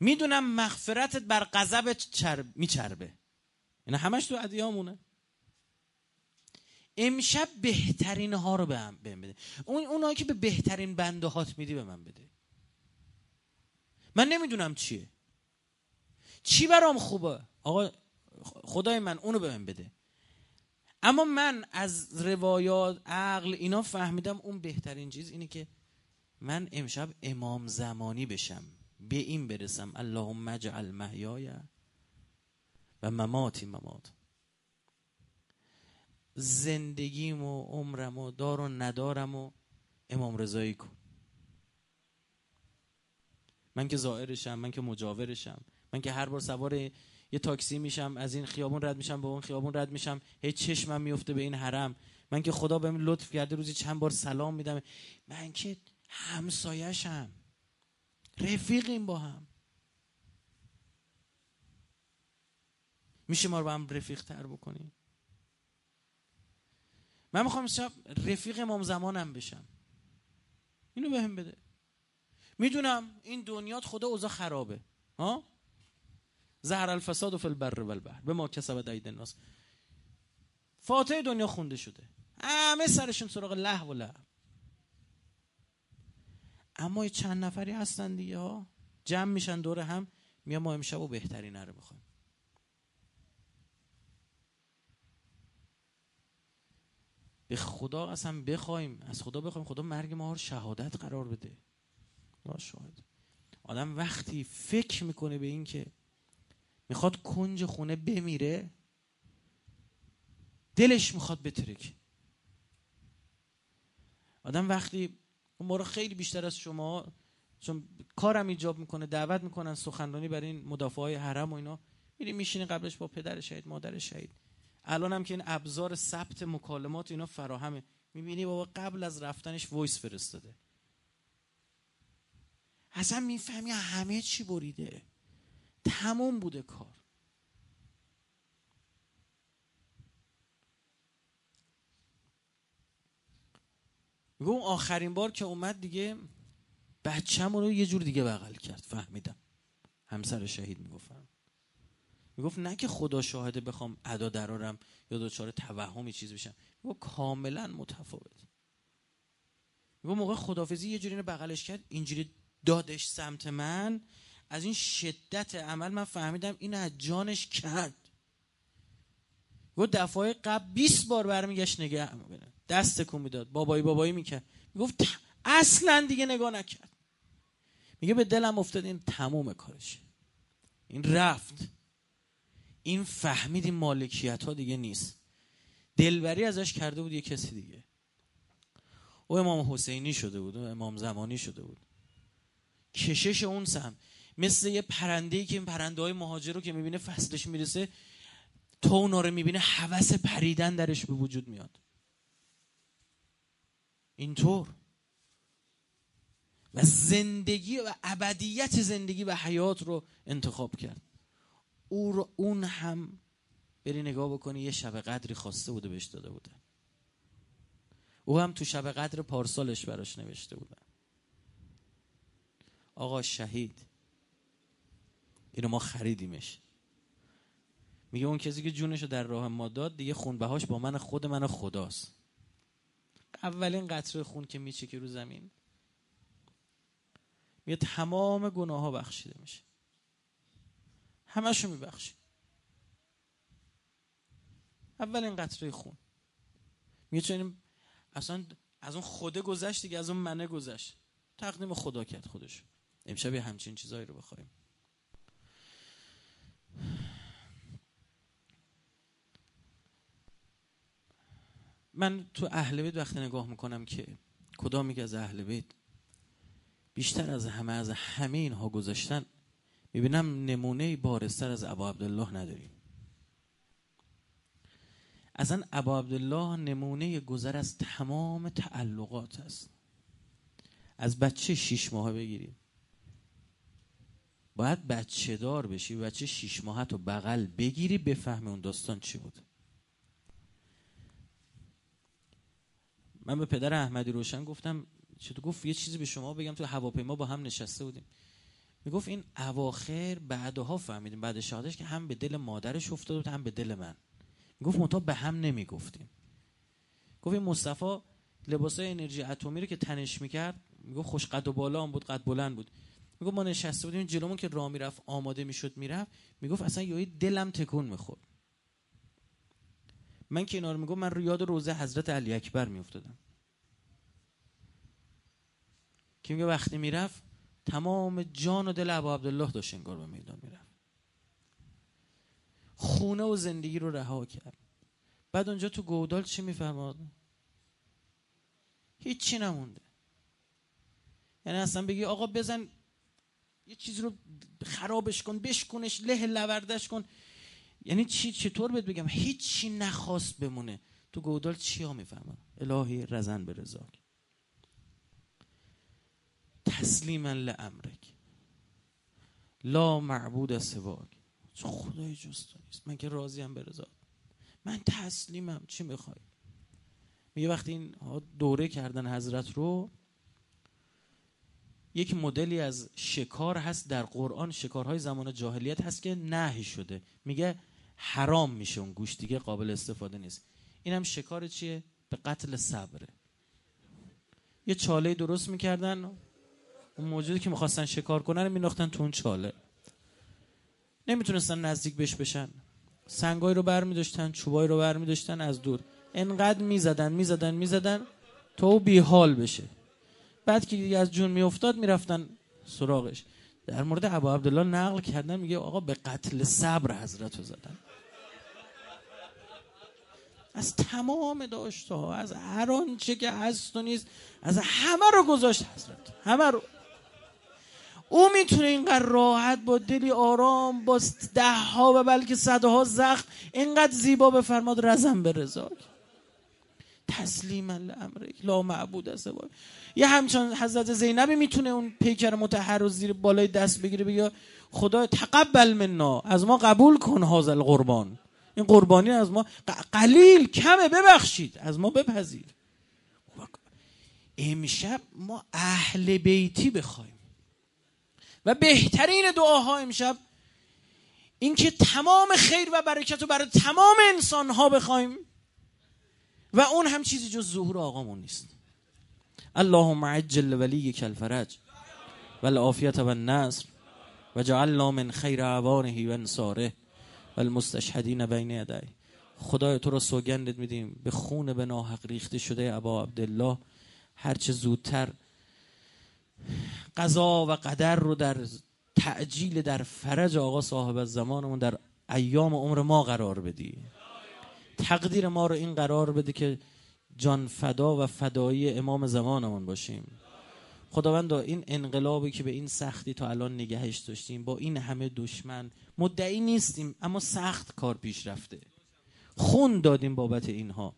می‌دونم مغفرتت بر غضبت چرب میچربه. اینا همش تو ادیامونه. امشب بهترین ها رو به هم بده. اون اونایی که به بهترین بنده هات میدی به من بده. من نمی‌دونم چیه. چی برام خوبه؟ آقا خدای من اونو به من بده. اما من از روایات عقل اینا فهمیدم اون بهترین چیز اینه که من امشب امام زمانی بشم. به این برسم. اللهم اجعل محیای و مماتی ممات. زندگیم و عمرم و دار و ندارم و امام رضایی کن. من که زائرشم من که مجاورشم من که هر بار سوار یه تاکسی میشم از این خیابون رد میشم به اون خیابون رد میشم هیچ چشمم میفته به این حرم. من که خدا بهم لطف کرده روزی چند بار سلام میدم. من که همسایشم رفیقیم با هم. میشه ما رو با هم رفیق تر بکنیم من می‌خوام شب رفیق امام زمانم بشم. اینو بهم بده. می‌دونم این دنیات خدا اوضاع خرابه. ها؟ زهر الفساد و فی البر و البحر. به ما کسبت اید الناس. فاتحه دنیا خونده شده. همه سرشون سراغ له و له اما چند نفری هستن دیگه ها. جمع میشن دور هم میام ما امشب و بهترین رو می‌خوایم به خدا اصلا بخوایم از خدا بخوایم خدا مرگ ما رو شهادت قرار بده. شاهد. آدم وقتی فکر می‌کنه به این که می‌خواد کنج خونه بمیره دلش می‌خواد بترک آدم وقتی ما رو خیلی بیشتر از شما چون کارم ایجاب می‌کنه دعوت می‌کنن سخنرانی برای این مدافع های حرم و اینا. میری میشینی قبلش با پدر شهید مادر شهید. الان هم که این ابزار ثبت مکالمات اینا فراهمه. می‌بینی بابا قبل از رفتنش وایس فرستاده. اصلا می‌فهمی همه چی بریده. تموم بوده کار. میگه اون آخرین بار که اومد دیگه بچه‌مون رو یه جور دیگه بغل کرد فهمیدم. همسر شهید می‌گفتم می‌گفت نه که خدا شاهده بخوام ادا درارم یا دچار توهمی چیز بشم. می‌گفت کاملا متفاوت. می‌گفت موقع خدافزی یه جوری اینو بغلش کرد اینجوری دادش سمت من. از این شدت عمل من فهمیدم این از جانش کرد. گفت دفعه قبل 20 بار برمیگشت نگه دست کن می‌داد. بابایی بابایی می‌کرد. می‌گفت اصلا دیگه نگاه نکرد. میگه به دلم افتاد این تموم کارش. این رفت. این فهمید این مالکیت ها دیگه نیست. دلبری ازش کرده بود یه کسی دیگه. او امام حسینی شده بود و امام زمانی شده بود. کشش اون سم مثل یه پرنده ای که این پرنده های مهاجر رو که می‌بینه فصلش می‌رسه تو اونا رو می‌بینه حوس پریدن درش به وجود میاد. اینطور. و زندگی و ابدیت زندگی و حیات رو انتخاب کرد. او رو اون هم بری نگاه بکنی یه شب قدری خواسته بوده بهش داده بوده. او هم تو شب قدر پارسالش براش نوشته بودن آقا شهید. اینو ما خریدیمش. میگه اون کسی که جونشو در راه ما داد دیگه خونبهاش با من خود من خداست. اولین قطره خون که میچه رو زمین. میگه تمام گناه ها بخشیده میشه. همشو میبخشی. اولین قطره خون. میگه چون اصلا از اون خوده گذشت دیگه از اون منه گذشت. تقدیم خدا کرد خودش امشب همچین چیزایی رو بخوایم. من تو اهل بیت وقتی نگاه می‌کنم که کدامی از اهل بیت بیشتر از همه از همه اینها گذاشتن می‌بینم نمونه بارستر از ابا عبدالله نداریم. اصلا ابا عبدالله نمونه گذر از تمام تعلقات است. از بچه شیش ماه بگیریم. باید بچه دار بشی بچه شیش ماهت رو بغل بگیری بفهمی اون داستان چی بود. من به پدر احمدی روشن گفتم چطور گفت یه چیزی به شما بگم تو هواپیما با هم نشسته بودیم. می‌گفت این اواخر بعدها فهمیدیم بعد شهادش که هم به دل مادرش افتاد و هم به دل من. می‌گفت منتها به هم نمی‌گفتیم. گفت این مصطفی لباسای انرژی اتمی رو که تنش می‌کرد می‌گفت خوش قد و بالا هم بود قد بلند بود. می‌گفت ما نشسته بودیم جلومون که راه می‌رفت آماده می‌شد می‌رفت. می‌گفت اصلا یهو دلم تکون می‌خورد. من که اینا میگم من رو یاد روزه حضرت علی اکبر میافتادم. که میگه وقتی می‌رفت تمام جان و دل ابا عبدالله داشت انگار به میدان می‌رفت. خونه و زندگی رو رها کرد. بعد اونجا تو گودال چی میفرماد؟ هیچی نمونده. یعنی اصلا بگی آقا بزن یه چیزی رو خرابش کن بشکنش له لوردش کن. یعنی چی چطور بهت بگم؟ هیچی نخواست بمونه. تو گودال چی ها می‌فهمم الهی رزن به رزاک تسلیما لامرک. لا معبود سواک. خدای جز نیست من که راضیم به رضا. من تسلیمم. چی می‌خوای؟ میگه وقتی این دوره کردن حضرت رو یک مدلی از شکار هست در قرآن. شکارهای زمان جاهلیت هست که نهی شده. میگه حرام میشه اون گوش دیگه قابل استفاده نیست. اینم شکار چیه؟ به قتل صبره. یه چاله درست می‌کردن اون موجودی که می‌خواستن شکار کنن رو تو اون چاله. نمی‌تونستن نزدیک بش بشن. سنگای رو بر میداشتن چوبای رو بر میداشتن از دور. انقدر می‌زدن می‌زدن می‌زدن تا بی حال بشه. بعد که از جون میافتاد می‌رفتن سراغش. در مورد ابا عبدالله نقل کردن میگه آقا به قتل صبر حضرت رو زدن. از تمام داشته ها از هر آنچه که هست و نیست از همه رو گذاشت حضرت. همه رو. او می‌تونه اینقدر راحت با دلی آرام با ده ها و بلکه صدها زخم اینقدر زیبا بفرماد رزم به رضا. تسلیم الامر لا معبود است یه همچنان حضرت زینبی می‌تونه اون پیکر متحر رو زیر بالای دست بگیره بگه خدا تقبل منا از ما قبول کن هازل قربان این قربانی از ما قلیل کمه ببخشید. از ما بپذیر. امشب ما اهل بیتی بخوایم. و بهترین دعاها امشب اینکه تمام خیر و برکت رو برای تمام انسان ها بخوایم. و اون هم چیزی جز ظهور آقامون نیست. اللهم عجل ولیک الفرج و العافیت و النصر و جعلنا من خیر عوانه و انصاره. المستشهدین بین یدی. خدای تو را سوگندت میدیم. به خون به ناحق ریخته شده ابا عبدالله. هرچه زودتر قضا و قدر رو در تعجیل در فرج آقا صاحب زمانمون در ایام عمر ما قرار بدی. تقدیر ما رو این قرار بده که جان فدا و فدایی امام زمانمون باشیم. خداوندا این انقلابی که به این سختی تا الان نگهش داشتیم با این همه دشمن مدعی نیستیم اما سخت کار پیش رفته. خون دادیم بابت اینها.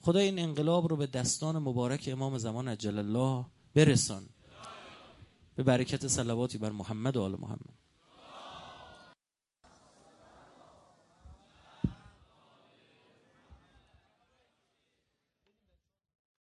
خدا این انقلاب رو به دستان مبارک امام زمان عجل الله برسان. به برکت صلواتی بر محمد و آل محمد.